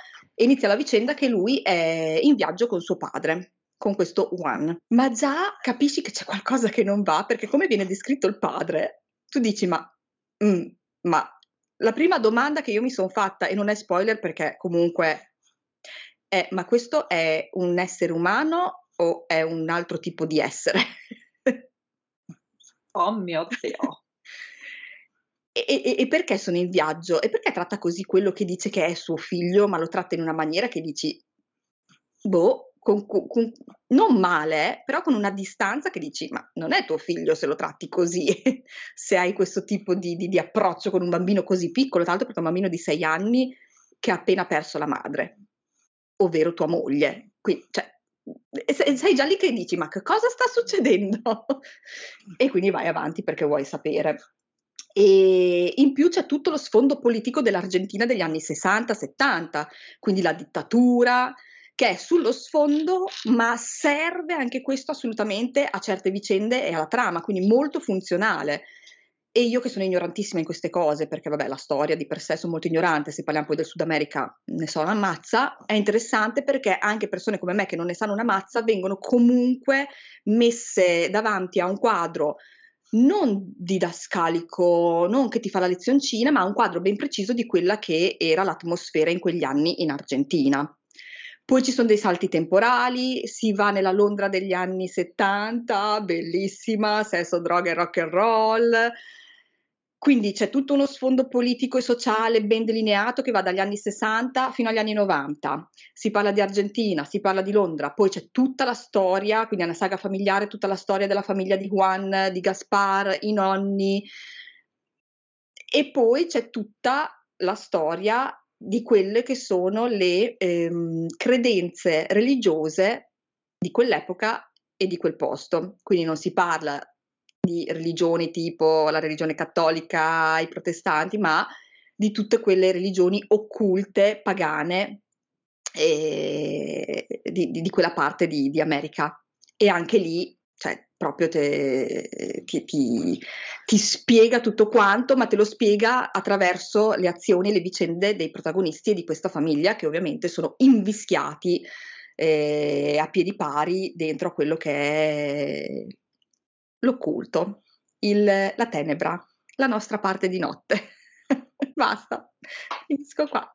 inizia la vicenda che lui è in viaggio con suo padre con questo Juan. Ma già capisci che c'è qualcosa che non va perché come viene descritto il padre, tu dici ma, mm, ma la prima domanda che io mi sono fatta, e non è spoiler perché comunque è ma questo è un essere umano o è un altro tipo di essere? Oh mio Dio! E, e, e, perché sono in viaggio? E perché tratta così quello che dice che è suo figlio, ma lo tratta in una maniera che dici, boh, con, con, non male, però con una distanza che dici, ma non è tuo figlio se lo tratti così, se hai questo tipo di, di, di, approccio con un bambino così piccolo, l'altro perché è un bambino di sei anni che ha appena perso la madre, ovvero tua moglie. Quindi, cioè, sei già lì che dici, ma che cosa sta succedendo? e quindi vai avanti perché vuoi sapere. E in più c'è tutto lo sfondo politico dell'Argentina degli anni 60-70, quindi la dittatura, che è sullo sfondo, ma serve anche questo assolutamente a certe vicende e alla trama, quindi molto funzionale. E io che sono ignorantissima in queste cose, perché vabbè, la storia di per sé sono molto ignorante, se parliamo poi del Sud America ne so una mazza, è interessante perché anche persone come me che non ne sanno una mazza vengono comunque messe davanti a un quadro non didascalico, non che ti fa la lezioncina, ma un quadro ben preciso di quella che era l'atmosfera in quegli anni in Argentina. Poi ci sono dei salti temporali, si va nella Londra degli anni 70, bellissima, sesso, droga e rock and roll. Quindi c'è tutto uno sfondo politico e sociale ben delineato che va dagli anni 60 fino agli anni 90. Si parla di Argentina, si parla di Londra, poi c'è tutta la storia, quindi è una saga familiare, tutta la storia della famiglia di Juan, di Gaspar, i nonni. E poi c'è tutta la storia di quelle che sono le ehm, credenze religiose di quell'epoca e di quel posto. Quindi non si parla di religioni tipo la religione cattolica, i protestanti, ma di tutte quelle religioni occulte, pagane, eh, di, di, quella parte di, di America. E anche lì cioè proprio te, ti, ti, ti, spiega tutto quanto, ma te lo spiega attraverso le azioni e le vicende dei protagonisti e di questa famiglia che ovviamente sono invischiati eh, a piedi pari dentro a quello che è l'occulto, il, la tenebra, la nostra parte di notte. Basta, finisco qua.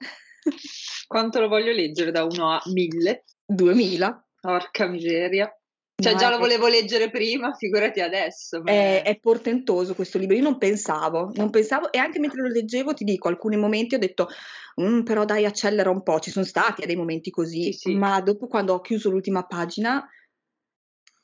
Quanto lo voglio leggere da 1 a 1000? 2000. Porca miseria. Cioè, no, già lo volevo leggere prima, figurati adesso. È, è, portentoso questo libro. Io non pensavo, non pensavo, e anche mentre lo leggevo, ti dico, alcuni momenti ho detto, mm, però dai, accelera un po'. Ci sono stati dei momenti così, sì, sì. ma dopo, quando ho chiuso l'ultima pagina,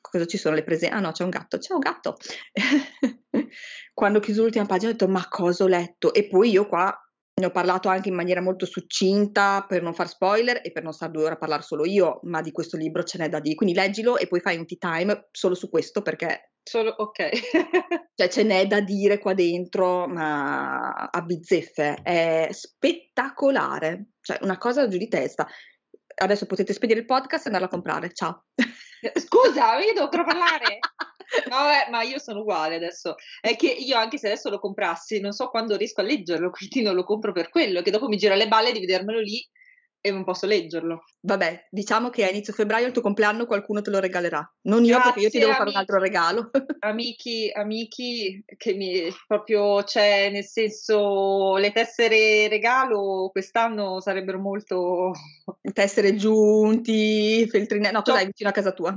cosa ci sono le prese? Ah no, c'è un gatto. Ciao gatto. quando ho chiuso l'ultima pagina ho detto, ma cosa ho letto? E poi io qua ne ho parlato anche in maniera molto succinta per non far spoiler e per non stare due ore a parlare solo io, ma di questo libro ce n'è da dire. Quindi leggilo e poi fai un tea time solo su questo perché... Solo, ok. cioè ce n'è da dire qua dentro, ma a bizzeffe. È spettacolare. Cioè una cosa giù di testa. Adesso potete spedire il podcast e andarlo a comprare. Ciao. Scusa, io devo parlare. No, beh, ma io sono uguale adesso. È che io, anche se adesso lo comprassi, non so quando riesco a leggerlo, quindi non lo compro per quello, che dopo mi gira le balle di vedermelo lì e non posso leggerlo. Vabbè, diciamo che a inizio febbraio il tuo compleanno qualcuno te lo regalerà. Non io Grazie, perché io ti devo amici, fare un altro regalo. amici, amici che mi proprio c'è nel senso le tessere regalo quest'anno sarebbero molto tessere giunti, feltrine. No, cos'hai vicino a casa tua?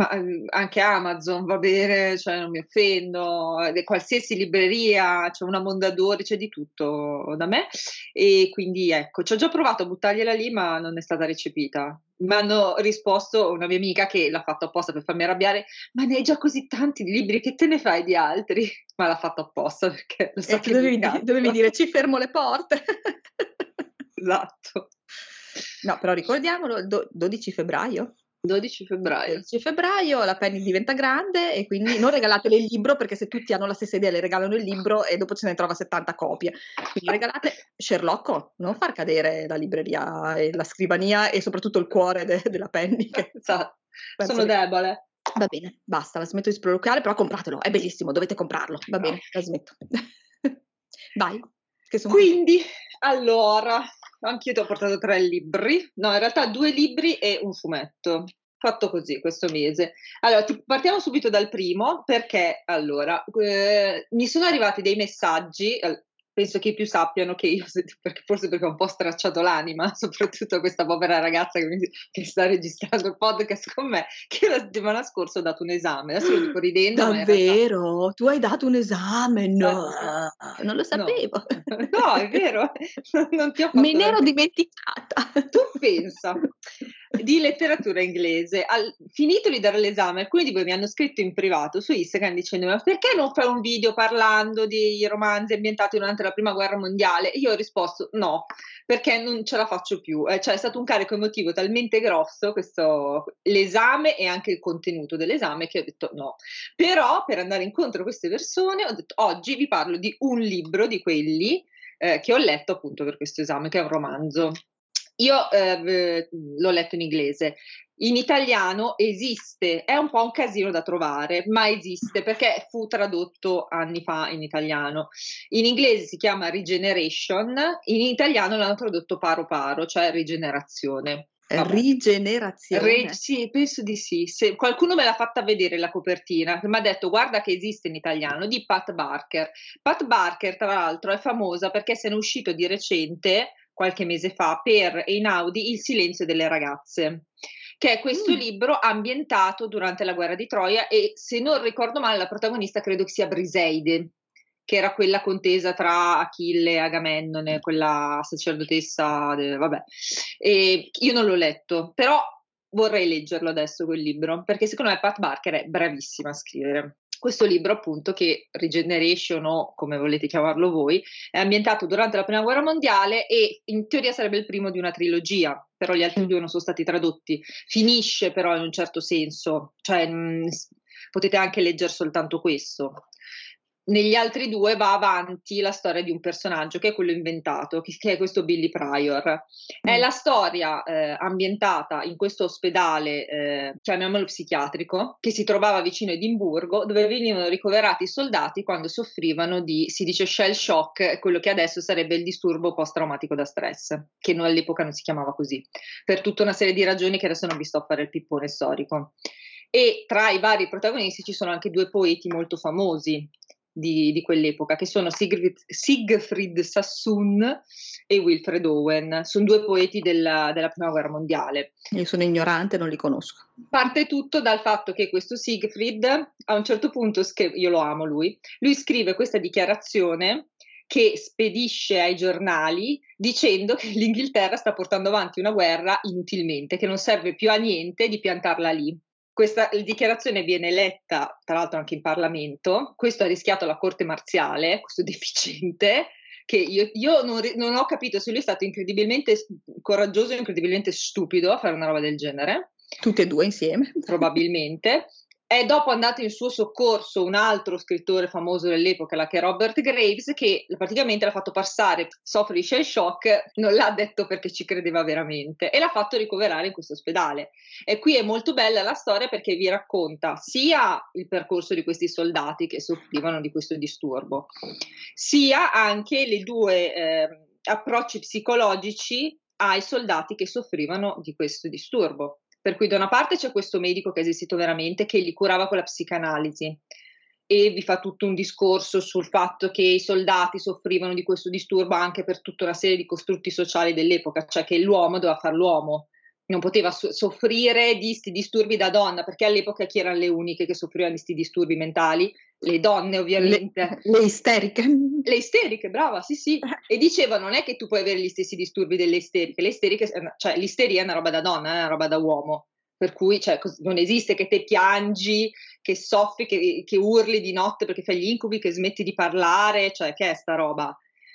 Ma ehm, anche Amazon va bene, cioè non mi offendo, qualsiasi libreria, c'è una Mondadori, c'è di tutto da me e quindi ecco, ci ho già provato a buttargliela lì ma non è stata recepita. Mi hanno risposto una mia amica che l'ha fatto apposta per farmi arrabbiare, ma ne hai già così tanti di libri, che te ne fai di altri? Ma l'ha fatto apposta perché lo so che dovevi, dovevi dire ci fermo le porte. esatto. No, però ricordiamolo, do- 12 febbraio. 12 febbraio. 12 febbraio la Penny diventa grande e quindi non regalatele il libro perché se tutti hanno la stessa idea le regalano il libro e dopo ce ne trova 70 copie. Quindi regalate Sherlock, non far cadere la libreria e la scrivania e soprattutto il cuore de- della Penny. Che esatto. Sono che... debole. Va bene, basta, la smetto di sproloquiare, però compratelo, è bellissimo, dovete comprarlo. Va no. bene, la smetto. Vai. Quindi, allora, anch'io ti ho portato tre libri, no, in realtà due libri e un fumetto. Fatto così questo mese. Allora, partiamo subito dal primo perché allora eh, mi sono arrivati dei messaggi penso che più sappiano che io, forse perché ho un po' stracciato l'anima, soprattutto questa povera ragazza che, mi, che, sta registrando il podcast con me, che la settimana scorsa ho dato un esame, adesso lo dico ridendo. Davvero? Realtà... Tu hai dato un esame? No, eh, non lo sapevo. No, no è vero, non ti ho fatto... Me ne ero dimenticata. Tu pensa, di letteratura inglese, al, finito di dare l'esame, alcuni di voi mi hanno scritto in privato su Instagram dicendo ma perché non fai un video parlando di romanzi ambientati durante la prima guerra mondiale? Io ho risposto no, perché non ce la faccio più, eh, cioè è stato un carico emotivo talmente grosso questo, l'esame e anche il contenuto dell'esame che ho detto no. Però per andare incontro a queste persone ho detto oggi vi parlo di un libro di quelli eh, che ho letto appunto per questo esame, che è un romanzo. Io eh, l'ho letto in inglese. In italiano esiste, è un po' un casino da trovare, ma esiste perché fu tradotto anni fa in italiano. In inglese si chiama Regeneration, in italiano l'hanno tradotto paro paro, cioè rigenerazione. Vabbè. Rigenerazione? Re, sì, penso di sì. Se, qualcuno me l'ha fatta vedere la copertina, mi ha detto guarda che esiste in italiano, di Pat Barker. Pat Barker, tra l'altro, è famosa perché se ne è uscito di recente qualche mese fa per Einaudi Il silenzio delle ragazze che è questo mm. libro ambientato durante la guerra di Troia e se non ricordo male la protagonista credo che sia Briseide, che era quella contesa tra Achille e Agamennone, quella sacerdotessa, de, vabbè. E io non l'ho letto, però vorrei leggerlo adesso quel libro, perché secondo me Pat Barker è bravissima a scrivere. Questo libro, appunto, che Regeneration o come volete chiamarlo voi, è ambientato durante la prima guerra mondiale e in teoria sarebbe il primo di una trilogia, però gli altri mm. due non sono stati tradotti. Finisce però in un certo senso, cioè mh, mm, potete anche leggere soltanto questo negli altri due va avanti la storia di un personaggio che è quello inventato, che, che è questo Billy Pryor. È mm. la storia eh, ambientata in questo ospedale, eh, chiamiamolo psichiatrico, che si trovava vicino a Edimburgo, dove venivano ricoverati i soldati quando soffrivano di, si dice shell shock, quello che adesso sarebbe il disturbo post-traumatico da stress, che noi all'epoca non si chiamava così, per tutta una serie di ragioni che adesso non vi sto a fare il pippone storico. E tra i vari protagonisti ci sono anche due poeti molto famosi, di, di quell'epoca, che sono Sigrid, Siegfried Sassoon e Wilfred Owen. Sono due poeti della, della Prima Guerra Mondiale. Io sono ignorante, non li conosco. Parte tutto dal fatto che questo Siegfried, a un certo punto, io lo amo lui, lui scrive questa dichiarazione che spedisce ai giornali dicendo che l'Inghilterra sta portando avanti una guerra inutilmente, che non serve più a niente di piantarla lì questa dichiarazione viene letta, tra l'altro anche in Parlamento, questo ha rischiato la corte marziale, questo deficiente, che io, io non, non, ho capito se lui è stato incredibilmente coraggioso e incredibilmente stupido a fare una roba del genere. Tutte e due insieme. Probabilmente. È dopo andato in suo soccorso un altro scrittore famoso dell'epoca, che è Robert Graves, che praticamente l'ha fatto passare, soffre di shell shock, non l'ha detto perché ci credeva veramente e l'ha fatto ricoverare in questo ospedale. E qui è molto bella la storia perché vi racconta sia il percorso di questi soldati che soffrivano di questo disturbo, sia anche le due eh, approcci psicologici ai soldati che soffrivano di questo disturbo. Per cui da una parte c'è questo medico che è esistito veramente, che li curava con la psicanalisi e vi fa tutto un discorso sul fatto che i soldati soffrivano di questo disturbo anche per tutta una serie di costrutti sociali dell'epoca, cioè che l'uomo doveva fare l'uomo, non poteva so- soffrire di sti disturbi da donna, perché all'epoca chi erano le uniche che soffrivano di questi disturbi mentali? Le donne, ovviamente. Le, le, isteriche. Le isteriche, brava, sì, sì. E diceva: non è che tu puoi avere gli stessi disturbi delle isteriche, le isteriche, cioè l'isteria è una roba da donna, è una roba da uomo. Per cui cioè, non esiste che te piangi, che soffri, che, che, urli di notte perché fai gli incubi, che smetti di parlare, cioè che è sta roba?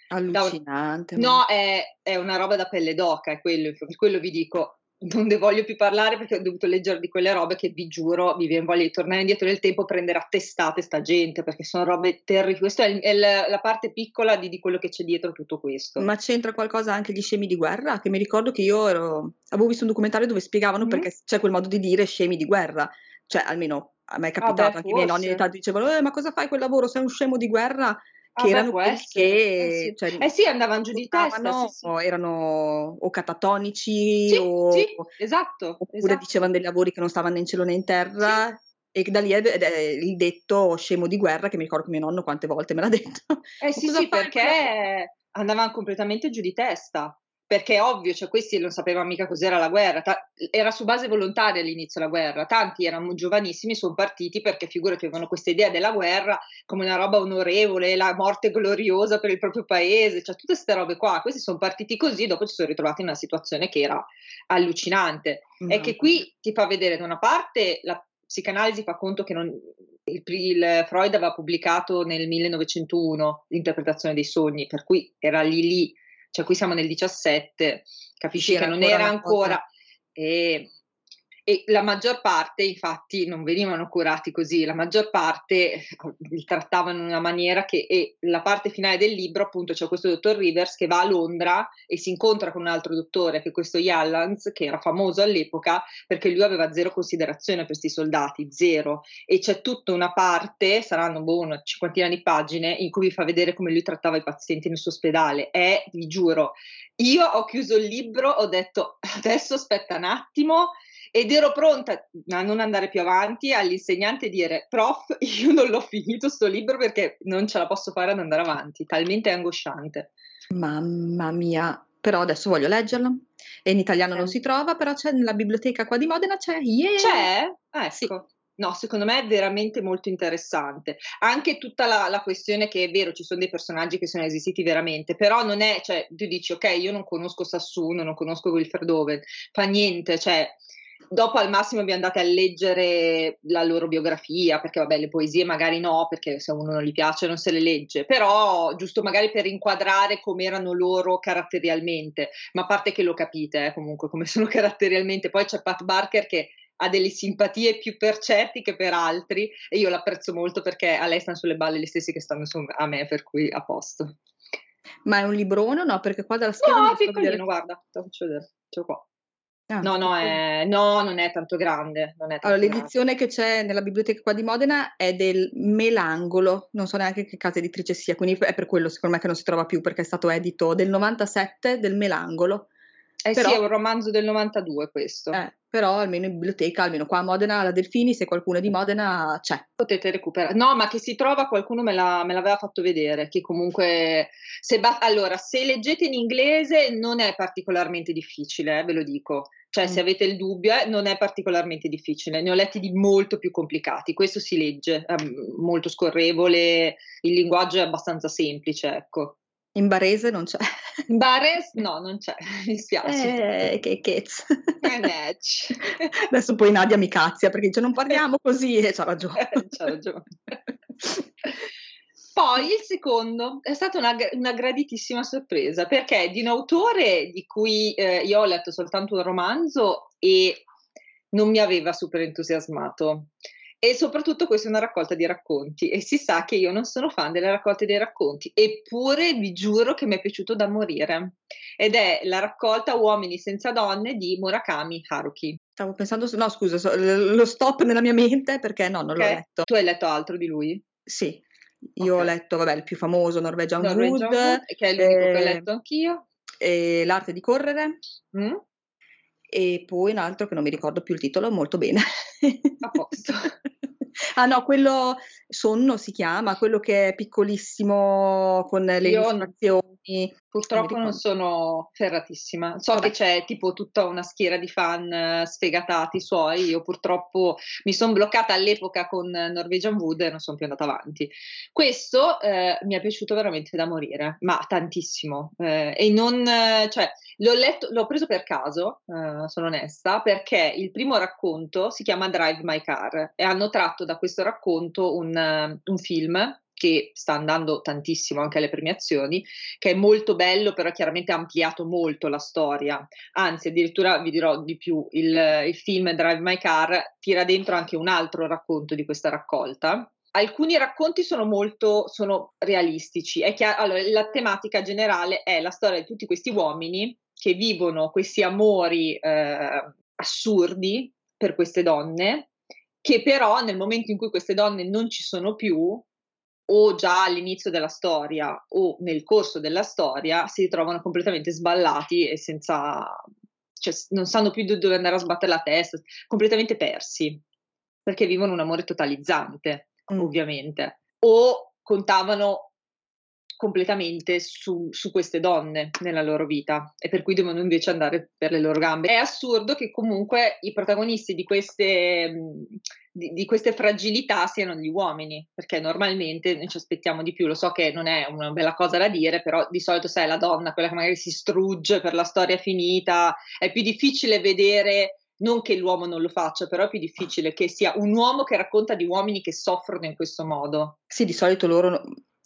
Allucinante. Da, no, è, è, una roba da pelle d'oca, è quello, per quello vi dico, non ne voglio più parlare perché ho dovuto leggere di quelle robe che vi giuro mi viene voglia di tornare indietro nel tempo e prendere a testate sta gente perché sono robe terribili. Questa è, è la, la, parte piccola di, di, quello che c'è dietro tutto questo. Ma c'entra qualcosa anche gli scemi di guerra? Che mi ricordo che io ero, avevo visto un documentario dove spiegavano mm. perché c'è quel modo di dire scemi di guerra, cioè almeno a me è capitato, ah beh, anche i miei nonni in età dicevano eh, ma cosa fai quel lavoro, sei un scemo di guerra? Che ah, erano quelli che eh sì. Cioè, eh sì, andavano giù di testa, sì, sì. erano o catatonici sì, o, esatto, oppure esatto. dicevano dei lavori che non stavano né in cielo né in terra e da lì è, è, il detto scemo di guerra che mi ricordo che mio nonno quante volte me l'ha detto. Eh sì, sì, perché andavano completamente giù di testa perché è ovvio, cioè questi non sapevano mica cos'era la guerra, Ta- era su base volontaria all'inizio la guerra, tanti erano giovanissimi, sono partiti perché figurati avevano questa idea della guerra come una roba onorevole, la morte gloriosa per il proprio paese, cioè tutte queste robe qua, questi sono partiti così, dopo ci sono ritrovati in una situazione che era allucinante. Mm-hmm. E che qui ti fa vedere da una parte la psicanalisi fa conto che non, il, il, Freud aveva pubblicato nel 1901 l'interpretazione dei sogni, per cui era lì lì cioè qui siamo nel 17, capisci che non era ancora... E, e la maggior parte infatti non venivano curati così, la maggior parte eh, li trattavano in una maniera che e la parte finale del libro appunto c'è questo dottor Rivers che va a Londra e si incontra con un altro dottore che è questo Yallans che era famoso all'epoca perché lui aveva zero considerazione per questi soldati, zero. E c'è tutta una parte, saranno boh, una cinquantina di pagine in cui vi fa vedere come lui trattava i pazienti nel suo ospedale, è, vi giuro, io ho chiuso il libro, ho detto adesso aspetta un attimo ed ero pronta a non andare più avanti all'insegnante dire prof io non l'ho finito sto libro perché non ce la posso fare ad andare avanti talmente angosciante mamma mia però adesso voglio leggerlo e in italiano eh. non si trova però c'è nella biblioteca qua di Modena c'è yeah. c'è? Ah, ecco sì. No, secondo me è veramente molto interessante. Anche tutta la, la, questione che è vero, ci sono dei personaggi che sono esistiti veramente, però non è, cioè, tu dici, ok, io non conosco Sassuno, non conosco Wilfred Owen, fa niente, cioè, Dopo al massimo vi andate a leggere la loro biografia, perché vabbè le poesie magari no, perché se a uno non gli piace non se le legge, però giusto magari per inquadrare come erano loro caratterialmente, ma a parte che lo capite eh, comunque come sono caratterialmente, poi c'è Pat Barker che ha delle simpatie più per certi che per altri e io l'apprezzo molto perché a lei stanno sulle balle le stesse che stanno su a me, per cui a posto. Ma è un librone o no? Perché qua dalla schiena... No, piccolino, guarda, te lo faccio vedere, ce l'ho qua. Ah, no, no, è, no, non è tanto grande. È tanto allora, l'edizione grande. che c'è nella biblioteca qua di Modena è del Melangolo, non so neanche che casa editrice sia, quindi è per quello secondo me che non si trova più perché è stato edito del 97 del Melangolo. Eh però, sì, è un romanzo del 92 questo. Eh, però almeno in biblioteca, almeno qua a Modena, alla Delfini, se qualcuno è di Modena c'è. Potete recuperare. No, ma che si trova, qualcuno me, la, me l'aveva fatto vedere, che comunque... Se ba- allora, se leggete in inglese non è particolarmente difficile, eh, ve lo dico. Cioè, mm. se avete il dubbio, eh, non è particolarmente difficile. Ne ho letti di molto più complicati. Questo si legge, è molto scorrevole, il linguaggio è abbastanza semplice, ecco. In barese non c'è. In barese no, non c'è, mi spiace. Eh, che cazzo. Adesso poi Nadia mi cazzia perché dice non parliamo così e c'ha ragione. Eh, c'ha ragione. Poi il secondo è stata una, una, graditissima sorpresa perché di un autore di cui eh, io ho letto soltanto un romanzo e non mi aveva super entusiasmato. E soprattutto questa è una raccolta di racconti e si sa che io non sono fan delle raccolte dei racconti, eppure vi giuro che mi è piaciuto da morire. Ed è la raccolta Uomini senza donne di Murakami Haruki. Stavo pensando, no scusa, lo stop nella mia mente perché no, non okay. l'ho letto. Tu hai letto altro di lui? Sì, io okay. ho letto, vabbè, il più famoso, Norwegian, Norwegian Wood, Wood, che è l'unico eh, che ho eh, letto anch'io. E L'arte di correre. Mm? E poi un altro che non mi ricordo più il titolo, molto bene. A posto. ah no, quello Sonno si chiama, quello che è piccolissimo con le io illustrazioni. Purtroppo non sono ferratissima. So Vabbè. che c'è tipo tutta una schiera di fan eh, sfegatati suoi. Io purtroppo mi sono bloccata all'epoca con Norwegian Wood e non sono più andata avanti. Questo eh, mi è piaciuto veramente da morire, ma tantissimo. Eh, e non, cioè, l'ho letto, l'ho preso per caso, eh, sono onesta, perché il primo racconto si chiama Drive My Car e hanno tratto da questo racconto un, un film che sta andando tantissimo anche alle premiazioni, che è molto bello, però chiaramente ha ampliato molto la storia. Anzi, addirittura vi dirò di più, il, il film Drive My Car tira dentro anche un altro racconto di questa raccolta. Alcuni racconti sono molto sono realistici. Chiaro, allora, la tematica generale è la storia di tutti questi uomini che vivono questi amori eh, assurdi per queste donne, che però nel momento in cui queste donne non ci sono più, o già all'inizio della storia o nel corso della storia si ritrovano completamente sballati e senza, cioè non sanno più dove andare a sbattere la testa, completamente persi, perché vivono un amore totalizzante, mm. ovviamente, o contavano completamente su, su, queste donne nella loro vita e per cui devono invece andare per le loro gambe. È assurdo che comunque i protagonisti di queste, di, di queste fragilità siano gli uomini, perché normalmente noi ci aspettiamo di più. Lo so che non è una bella cosa da dire, però di solito sai la donna, quella che magari si strugge per la storia finita, è più difficile vedere non che l'uomo non lo faccia, però è più difficile che sia un uomo che racconta di uomini che soffrono in questo modo. Sì, di solito loro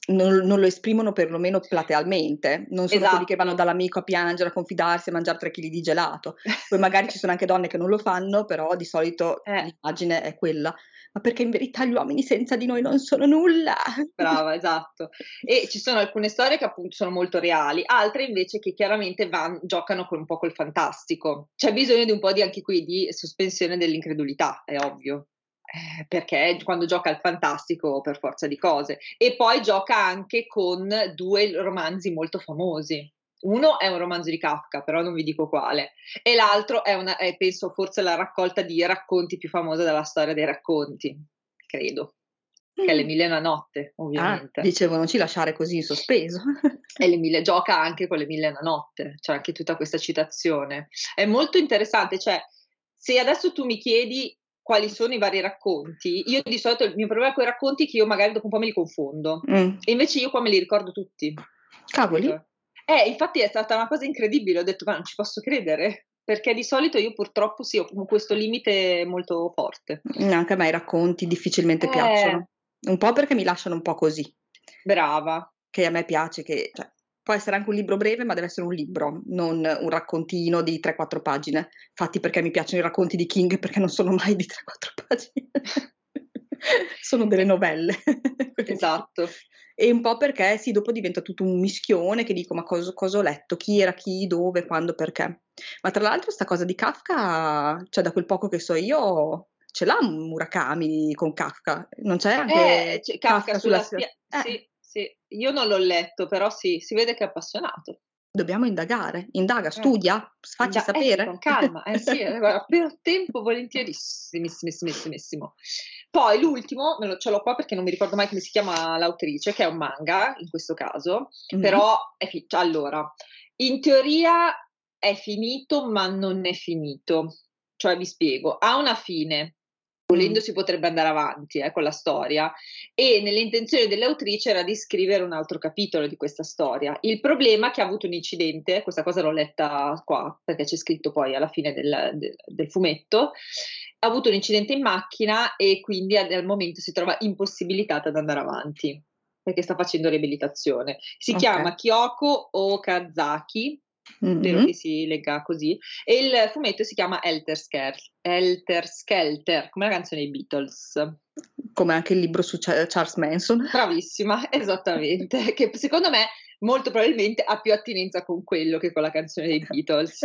non, non, lo esprimono perlomeno platealmente, non sono esatto. quelli che vanno dall'amico a piangere, a confidarsi, a mangiare tre chili di gelato. Poi magari ci sono anche donne che non lo fanno, però di solito eh. l'immagine è quella. Ma perché in verità gli uomini senza di noi non sono nulla. Brava, esatto. E ci sono alcune storie che appunto sono molto reali, altre invece che chiaramente van, giocano con un po' col fantastico. C'è bisogno di un po' di anche qui di sospensione dell'incredulità, è ovvio. Eh, perché quando gioca al fantastico per forza di cose e poi gioca anche con due romanzi molto famosi. Uno è un romanzo di Kafka, però non vi dico quale, e l'altro è, una, è penso forse la raccolta di racconti più famosa della storia dei racconti, credo che è l'Emilia una notte, ah, ovviamente. Ah, dicevo, non ci lasciare così in sospeso. e l'Emilia gioca anche con l'Emilia una notte, c'è anche tutta questa citazione. È molto interessante, cioè, se adesso tu mi chiedi quali sono i vari racconti. Io di solito il mio problema con i racconti è che io magari dopo un po' me li confondo. Mm. E invece io qua me li ricordo tutti. Cavoli. Eh, infatti è stata una cosa incredibile, ho detto ma non ci posso credere, perché di solito io purtroppo sì, ho questo limite molto forte. Anche a me i racconti difficilmente eh. piacciono, un po' perché mi lasciano un po' così. Brava. Che a me piace, che cioè, Può essere anche un libro breve, ma deve essere un libro, non un raccontino di 3-4 pagine. Infatti, perché mi piacciono i racconti di King, perché non sono mai di 3-4 pagine. sono delle novelle. esatto. E un po' perché sì, dopo diventa tutto un mischione che dico ma cosa, cosa ho letto, chi era chi, dove, quando, perché. Ma tra l'altro sta cosa di Kafka, cioè da quel poco che so io, ce l'ha Murakami con Kafka? Non c'è anche eh, Kafka, Kafka sulla, sulla spia- eh. sì. Sì, io non l'ho letto, però sì, si vede che è appassionato. Dobbiamo indagare, indaga, eh. studia, facci Inda- sapere. Eh, con calma, eh sì, eh, per tempo volentierissimissimo. Poi l'ultimo, me lo, ce l'ho qua perché non mi ricordo mai come si chiama l'autrice, che è un manga in questo caso, mm-hmm. però è fi- allora, in teoria è finito ma non è finito. Cioè vi spiego, ha una fine, volendo si potrebbe andare avanti eh, con la storia e nelle intenzioni dell'autrice era di scrivere un altro capitolo di questa storia. Il problema è che ha avuto un incidente, questa cosa l'ho letta qua perché c'è scritto poi alla fine del, del, del fumetto, ha avuto un incidente in macchina e quindi al momento si trova impossibilitata ad andare avanti perché sta facendo riabilitazione. Si okay. chiama Kyoko Okazaki. Spero che si legga così, e il fumetto si chiama Elter, Skelter, Elter Skelter, come la canzone dei Beatles. Come anche il libro su Charles Manson. Bravissima, esattamente, che secondo me molto probabilmente ha più attinenza con quello che con la canzone dei Beatles,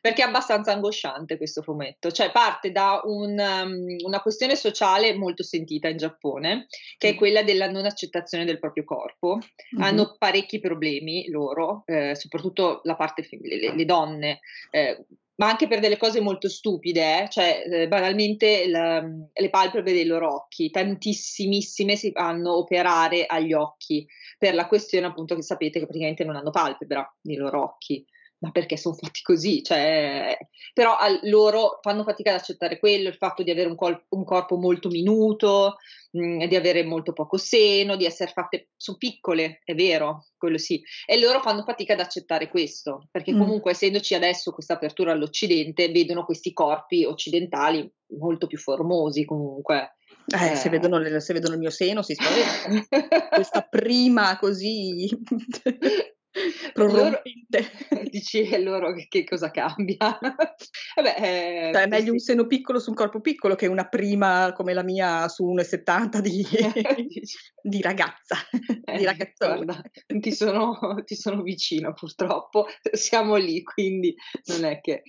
perché è abbastanza angosciante questo fumetto, cioè parte da un, um, una questione sociale molto sentita in Giappone, che è quella della non accettazione del proprio corpo. Mm-hmm. Hanno parecchi problemi loro, eh, soprattutto la parte femminile, le, le donne. Eh, ma anche per delle cose molto stupide, eh? cioè eh, banalmente la, le palpebre dei loro occhi, tantissimissime si fanno operare agli occhi per la questione appunto che sapete che praticamente non hanno palpebra nei loro occhi ma perché sono fatti così, cioè, però loro fanno fatica ad accettare quello, il fatto di avere un, col- un corpo molto minuto, mh, mm, di avere molto poco seno, di essere fatte, sono piccole, è vero, quello sì, e loro fanno fatica ad accettare questo, perché mm. comunque essendoci adesso questa apertura all'Occidente, vedono questi corpi occidentali molto più formosi comunque. Eh, eh. Se, vedono, se, vedono, il mio seno si spaventano. Questa prima così prorompente. Dici e loro che, cosa cambia? Vabbè, eh, cioè, è meglio un seno piccolo su un corpo piccolo che una prima come la mia su 1,70 di, di ragazza, eh, di ragazzona. Ti sono, ti sono vicino purtroppo, siamo lì, quindi non è che...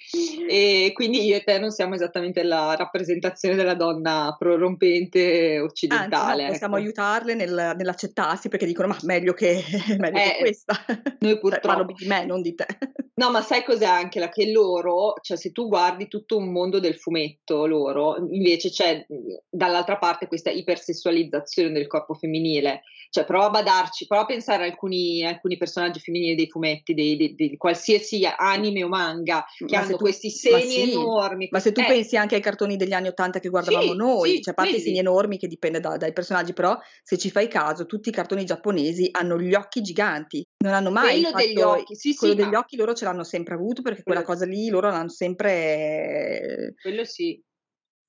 E quindi io e te non siamo esattamente la rappresentazione della donna prorompente occidentale. Anzi, no, possiamo ecco. aiutarle nel, nell'accettarsi perché dicono ma meglio che, meglio eh, che questa. Noi purtroppo... Parlo di me, non di te. No, ma sai cos'è anche la che loro, cioè se tu guardi tutto un mondo del fumetto loro, invece c'è dall'altra parte questa ipersessualizzazione del corpo femminile. Cioè prova a badarci, prova a pensare a alcuni, alcuni personaggi femminili dei fumetti, di qualsiasi anime o manga, che ma hanno tu, questi seni sì, enormi. Ma se tu eh. pensi anche ai cartoni degli anni Ottanta che guardavamo sì, noi, sì, cioè a parte i seni enormi che dipende da, dai personaggi, però se ci fai caso, tutti i cartoni giapponesi hanno gli occhi giganti, non hanno mai quello fatto, degli occhi, sì, quello sì, degli ma... occhi loro ce l'hanno sempre avuto perché quella cosa lì loro l'hanno sempre quello sì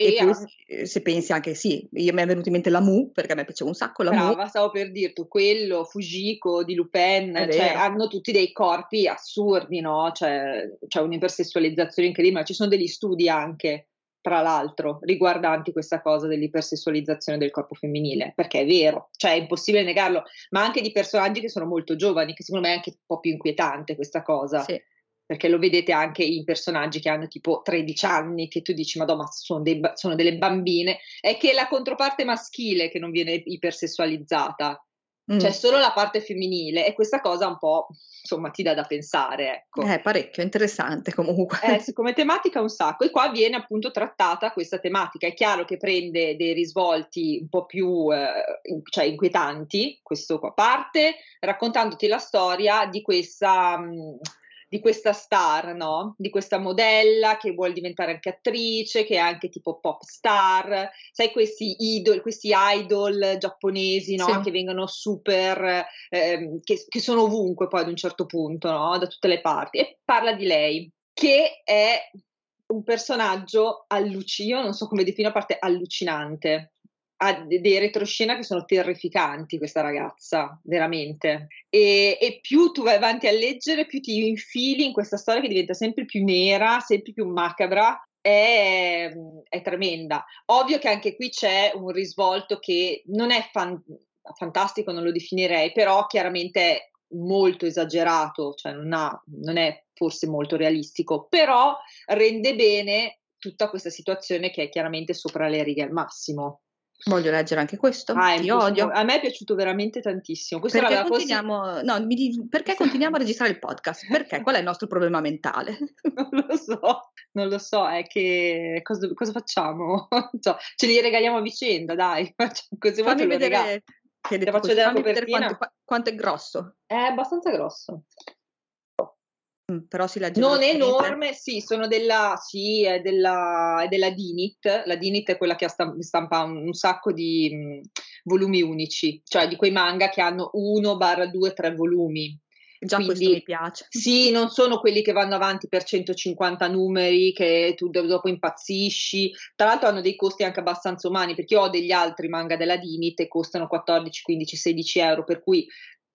e, e poi, se pensi anche sì, io mi è venuto in mente la Mu perché a me piaceva un sacco la Brava, Mu. stavo per dirti quello, Fujiko di Lupin, cioè, hanno tutti dei corpi assurdi, no? Cioè, c'è un'ipersessualizzazione incredibile, ma ci sono degli studi anche tra l'altro, riguardanti questa cosa dell'ipersessualizzazione del corpo femminile, perché è vero, cioè è impossibile negarlo, ma anche di personaggi che sono molto giovani, che secondo me è anche un po' più inquietante questa cosa. Sì. Perché lo vedete anche in personaggi che hanno tipo 13 anni, che tu dici, Madonna, ma sono, dei, sono delle bambine. È che è la controparte maschile che non viene ipersessualizzata. Mm. C'è solo la parte femminile e questa cosa un po', insomma, ti dà da pensare, ecco. È parecchio interessante comunque. Eh, come tematica un sacco. E qua viene appunto trattata questa tematica. È chiaro che prende dei risvolti un po' più, eh, cioè, inquietanti, questo qua parte, raccontandoti la storia di questa... Mh, mm, di questa star, no? Di questa modella che vuole diventare anche attrice, che è anche tipo pop star, sai questi idol, questi idol giapponesi, no? Sì. Che vengono super, eh, che, che, sono ovunque poi ad un certo punto, no? Da tutte le parti. E parla di lei, che è un personaggio allucinante, non so come definire, a parte allucinante ha dei retroscena che sono terrificanti questa ragazza, veramente. E, e, più tu vai avanti a leggere, più ti infili in questa storia che diventa sempre più nera, sempre più macabra. È, è tremenda. Ovvio che anche qui c'è un risvolto che non è fan, fantastico, non lo definirei, però chiaramente è molto esagerato, cioè non, ha, non è forse molto realistico, però rende bene tutta questa situazione che è chiaramente sopra le righe al massimo. Voglio leggere anche questo. Ah, Ti odio. A me è piaciuto veramente tantissimo. Questo perché continuiamo, possi- no, mi, perché continuiamo a registrare il podcast? Perché? Qual è il nostro problema mentale? Non lo so, non lo so, è che cosa, cosa facciamo? Cioè, ce li regaliamo a vicenda, dai. Così Fammi vedere, che Te faccio vedere quanto, quanto è grosso. È abbastanza grosso. Mh, però si legge Non enorme, sì, sono della, sì, è della, è della Dinit. La Dinit è quella che stampa un, un sacco di mh, volumi unici, cioè di quei manga che hanno 1 barra 2, 3 volumi. Già Quindi, questo mi piace. Sì, non sono quelli che vanno avanti per 150 numeri, che tu dopo impazzisci. Tra l'altro hanno dei costi anche abbastanza umani, perché io ho degli altri manga della Dinit e costano 14, 15, 16 euro, per cui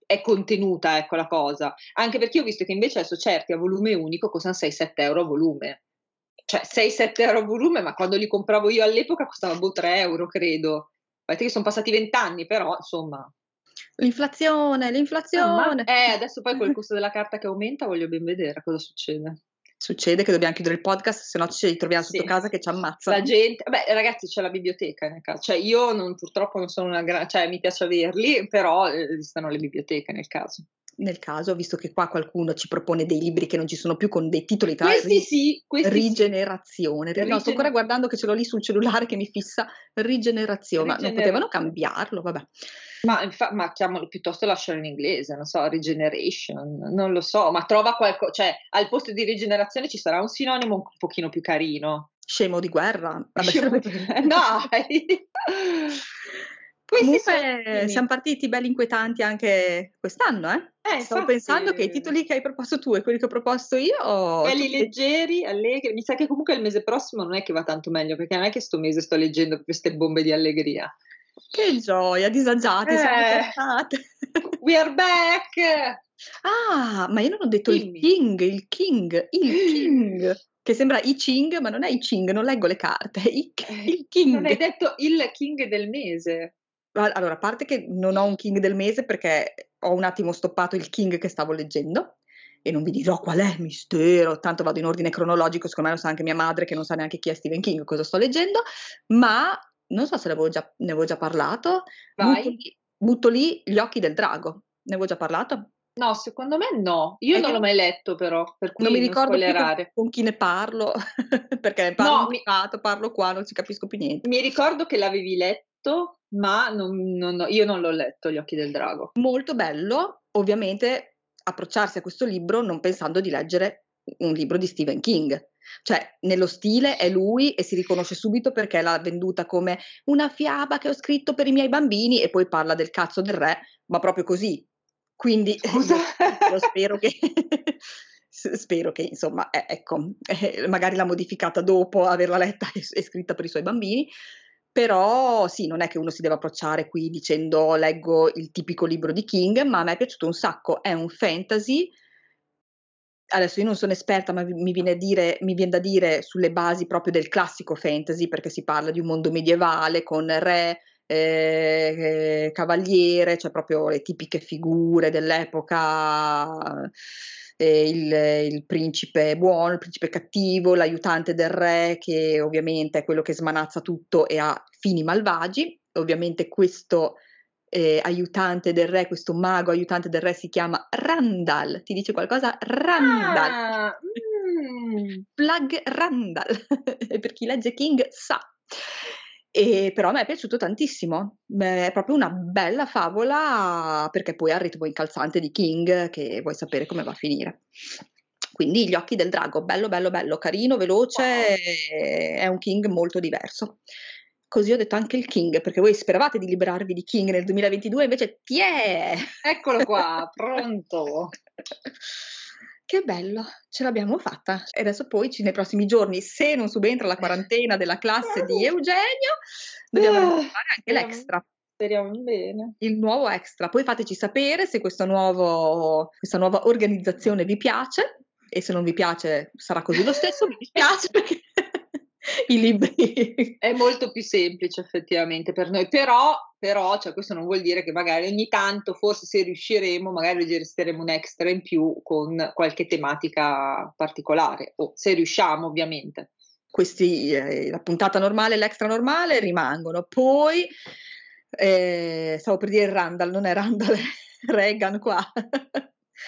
è contenuta, ecco la cosa. Anche perché ho visto che invece adesso certi a volume unico costano 6-7 euro a volume. Cioè 6-7 euro a volume, ma quando li compravo io all'epoca costavano boh 3 euro, credo. Vedete che sono passati 20 anni, però insomma. L'inflazione, l'inflazione. Ah, eh, adesso poi col costo della carta che aumenta voglio ben vedere cosa succede succede che dobbiamo chiudere il podcast, se no ci ritroviamo sì. sotto casa che ci ammazza. La gente, beh, ragazzi, c'è la biblioteca nel caso. Cioè, io non, purtroppo non sono una grande, cioè mi piace averli, però eh, esistono le biblioteche nel caso. nel caso, visto che qua qualcuno ci propone dei libri che non ci sono più con dei titoli tra questi ri- sì, questi rigenerazione. Sì. No, sto ancora guardando che ce l'ho lì sul cellulare che mi fissa rigenerazione, ma non potevano cambiarlo, vabbè. Ma, infa- ma chiamalo piuttosto lasciare in inglese, non so, regeneration, non lo so, ma trova qualcosa, cioè al posto di rigenerazione ci sarà un sinonimo un pochino più carino. Scemo di guerra. Scemo di guerra. Dai! Comunque siamo partiti belli inquietanti anche quest'anno, eh? eh Stavo infatti... pensando che i titoli che hai proposto tu e quelli che ho proposto io... Belli leggeri, allegri. Mi sa che comunque il mese prossimo non è che va tanto meglio, perché non è che sto mese sto leggendo queste bombe di allegria. Che gioia, disagiati, eh. siamo We are back! Ah, ma io non ho detto Dimmi. il king, il king, il king che sembra I Ching, ma non è I Ching, non leggo le carte, I, il King. Non hai detto il King del mese. Allora, a parte che non ho un king del mese perché ho un attimo stoppato il king che stavo leggendo e non vi dirò qual è, mistero, tanto vado in ordine cronologico, secondo me lo sa anche mia madre che non sa neanche chi è Stephen King, cosa sto leggendo, ma non so se già, ne avevo già parlato, butto lì, butto lì, Gli occhi del drago, ne avevo già parlato? No, secondo me no, io è non l'ho mai letto però, per cui non mi ricordo con, con, chi ne parlo, perché parlo no, mi... parlo qua, non ci capisco più niente. Mi ricordo che l'avevi letto letto, ma non, non, io non l'ho letto, Gli occhi del drago. Molto bello, ovviamente approcciarsi a questo libro non pensando di leggere un libro di Stephen King. Cioè, nello stile è lui e si riconosce subito perché l'ha venduta come una fiaba che ho scritto per i miei bambini e poi parla del cazzo del re, ma proprio così. Quindi Scusa. Io, spero che spero che insomma, eh, ecco, eh, magari l'ha modificata dopo averla letta e, e scritta per i suoi bambini, però sì, non è che uno si deve approcciare qui dicendo leggo il tipico libro di King, ma a me è piaciuto un sacco, è un fantasy. Adesso io non sono esperta, ma mi viene, dire, mi viene da dire sulle basi proprio del classico fantasy, perché si parla di un mondo medievale con re, eh, cavaliere, cioè proprio le tipiche figure dell'epoca eh, il, il, principe buono, il principe cattivo, l'aiutante del re che ovviamente è quello che smanazza tutto e ha fini malvagi. Ovviamente questo eh, aiutante del re, questo mago aiutante del re si chiama Randall. Ti dice qualcosa? Randall. Ah, mm. Plug Randall. per chi legge King sa. E però a me è piaciuto tantissimo, è proprio una bella favola perché poi ha il ritmo incalzante di King che vuoi sapere come va a finire. Quindi Gli occhi del drago, bello, bello, bello, carino, veloce, wow. è un King molto diverso. Così ho detto anche il King, perché voi speravate di liberarvi di King nel 2022, invece tiè! Eccolo qua, pronto! Che bello, ce l'abbiamo fatta. E adesso poi nei prossimi giorni, se non subentra la quarantena della classe di Eugenio, dobbiamo uh, fare anche l'extra. Speriamo bene. Il nuovo extra. Poi fateci sapere se nuovo, questa nuova organizzazione vi piace e se non vi piace sarà così lo stesso, mi dispiace perché i libri. È molto più semplice effettivamente per noi, però, però cioè, questo non vuol dire che magari ogni tanto, forse se riusciremo, magari registreremo un extra in più con qualche tematica particolare, o se riusciamo ovviamente. Questi, eh, la puntata normale e l'extra normale rimangono, poi eh, stavo per dire Randall, non è Randall, è Reagan qua.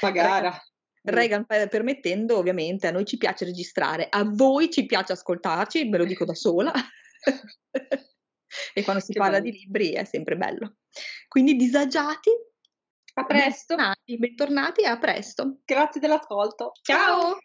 Magara. Reagan permettendo, ovviamente, a noi ci piace registrare, a voi ci piace ascoltarci, ve lo dico da sola. e quando si che parla bello. di libri è sempre bello. Quindi disagiati. A presto. Bentornati, bentornati e a presto. Grazie dell'ascolto. Ciao. Ciao.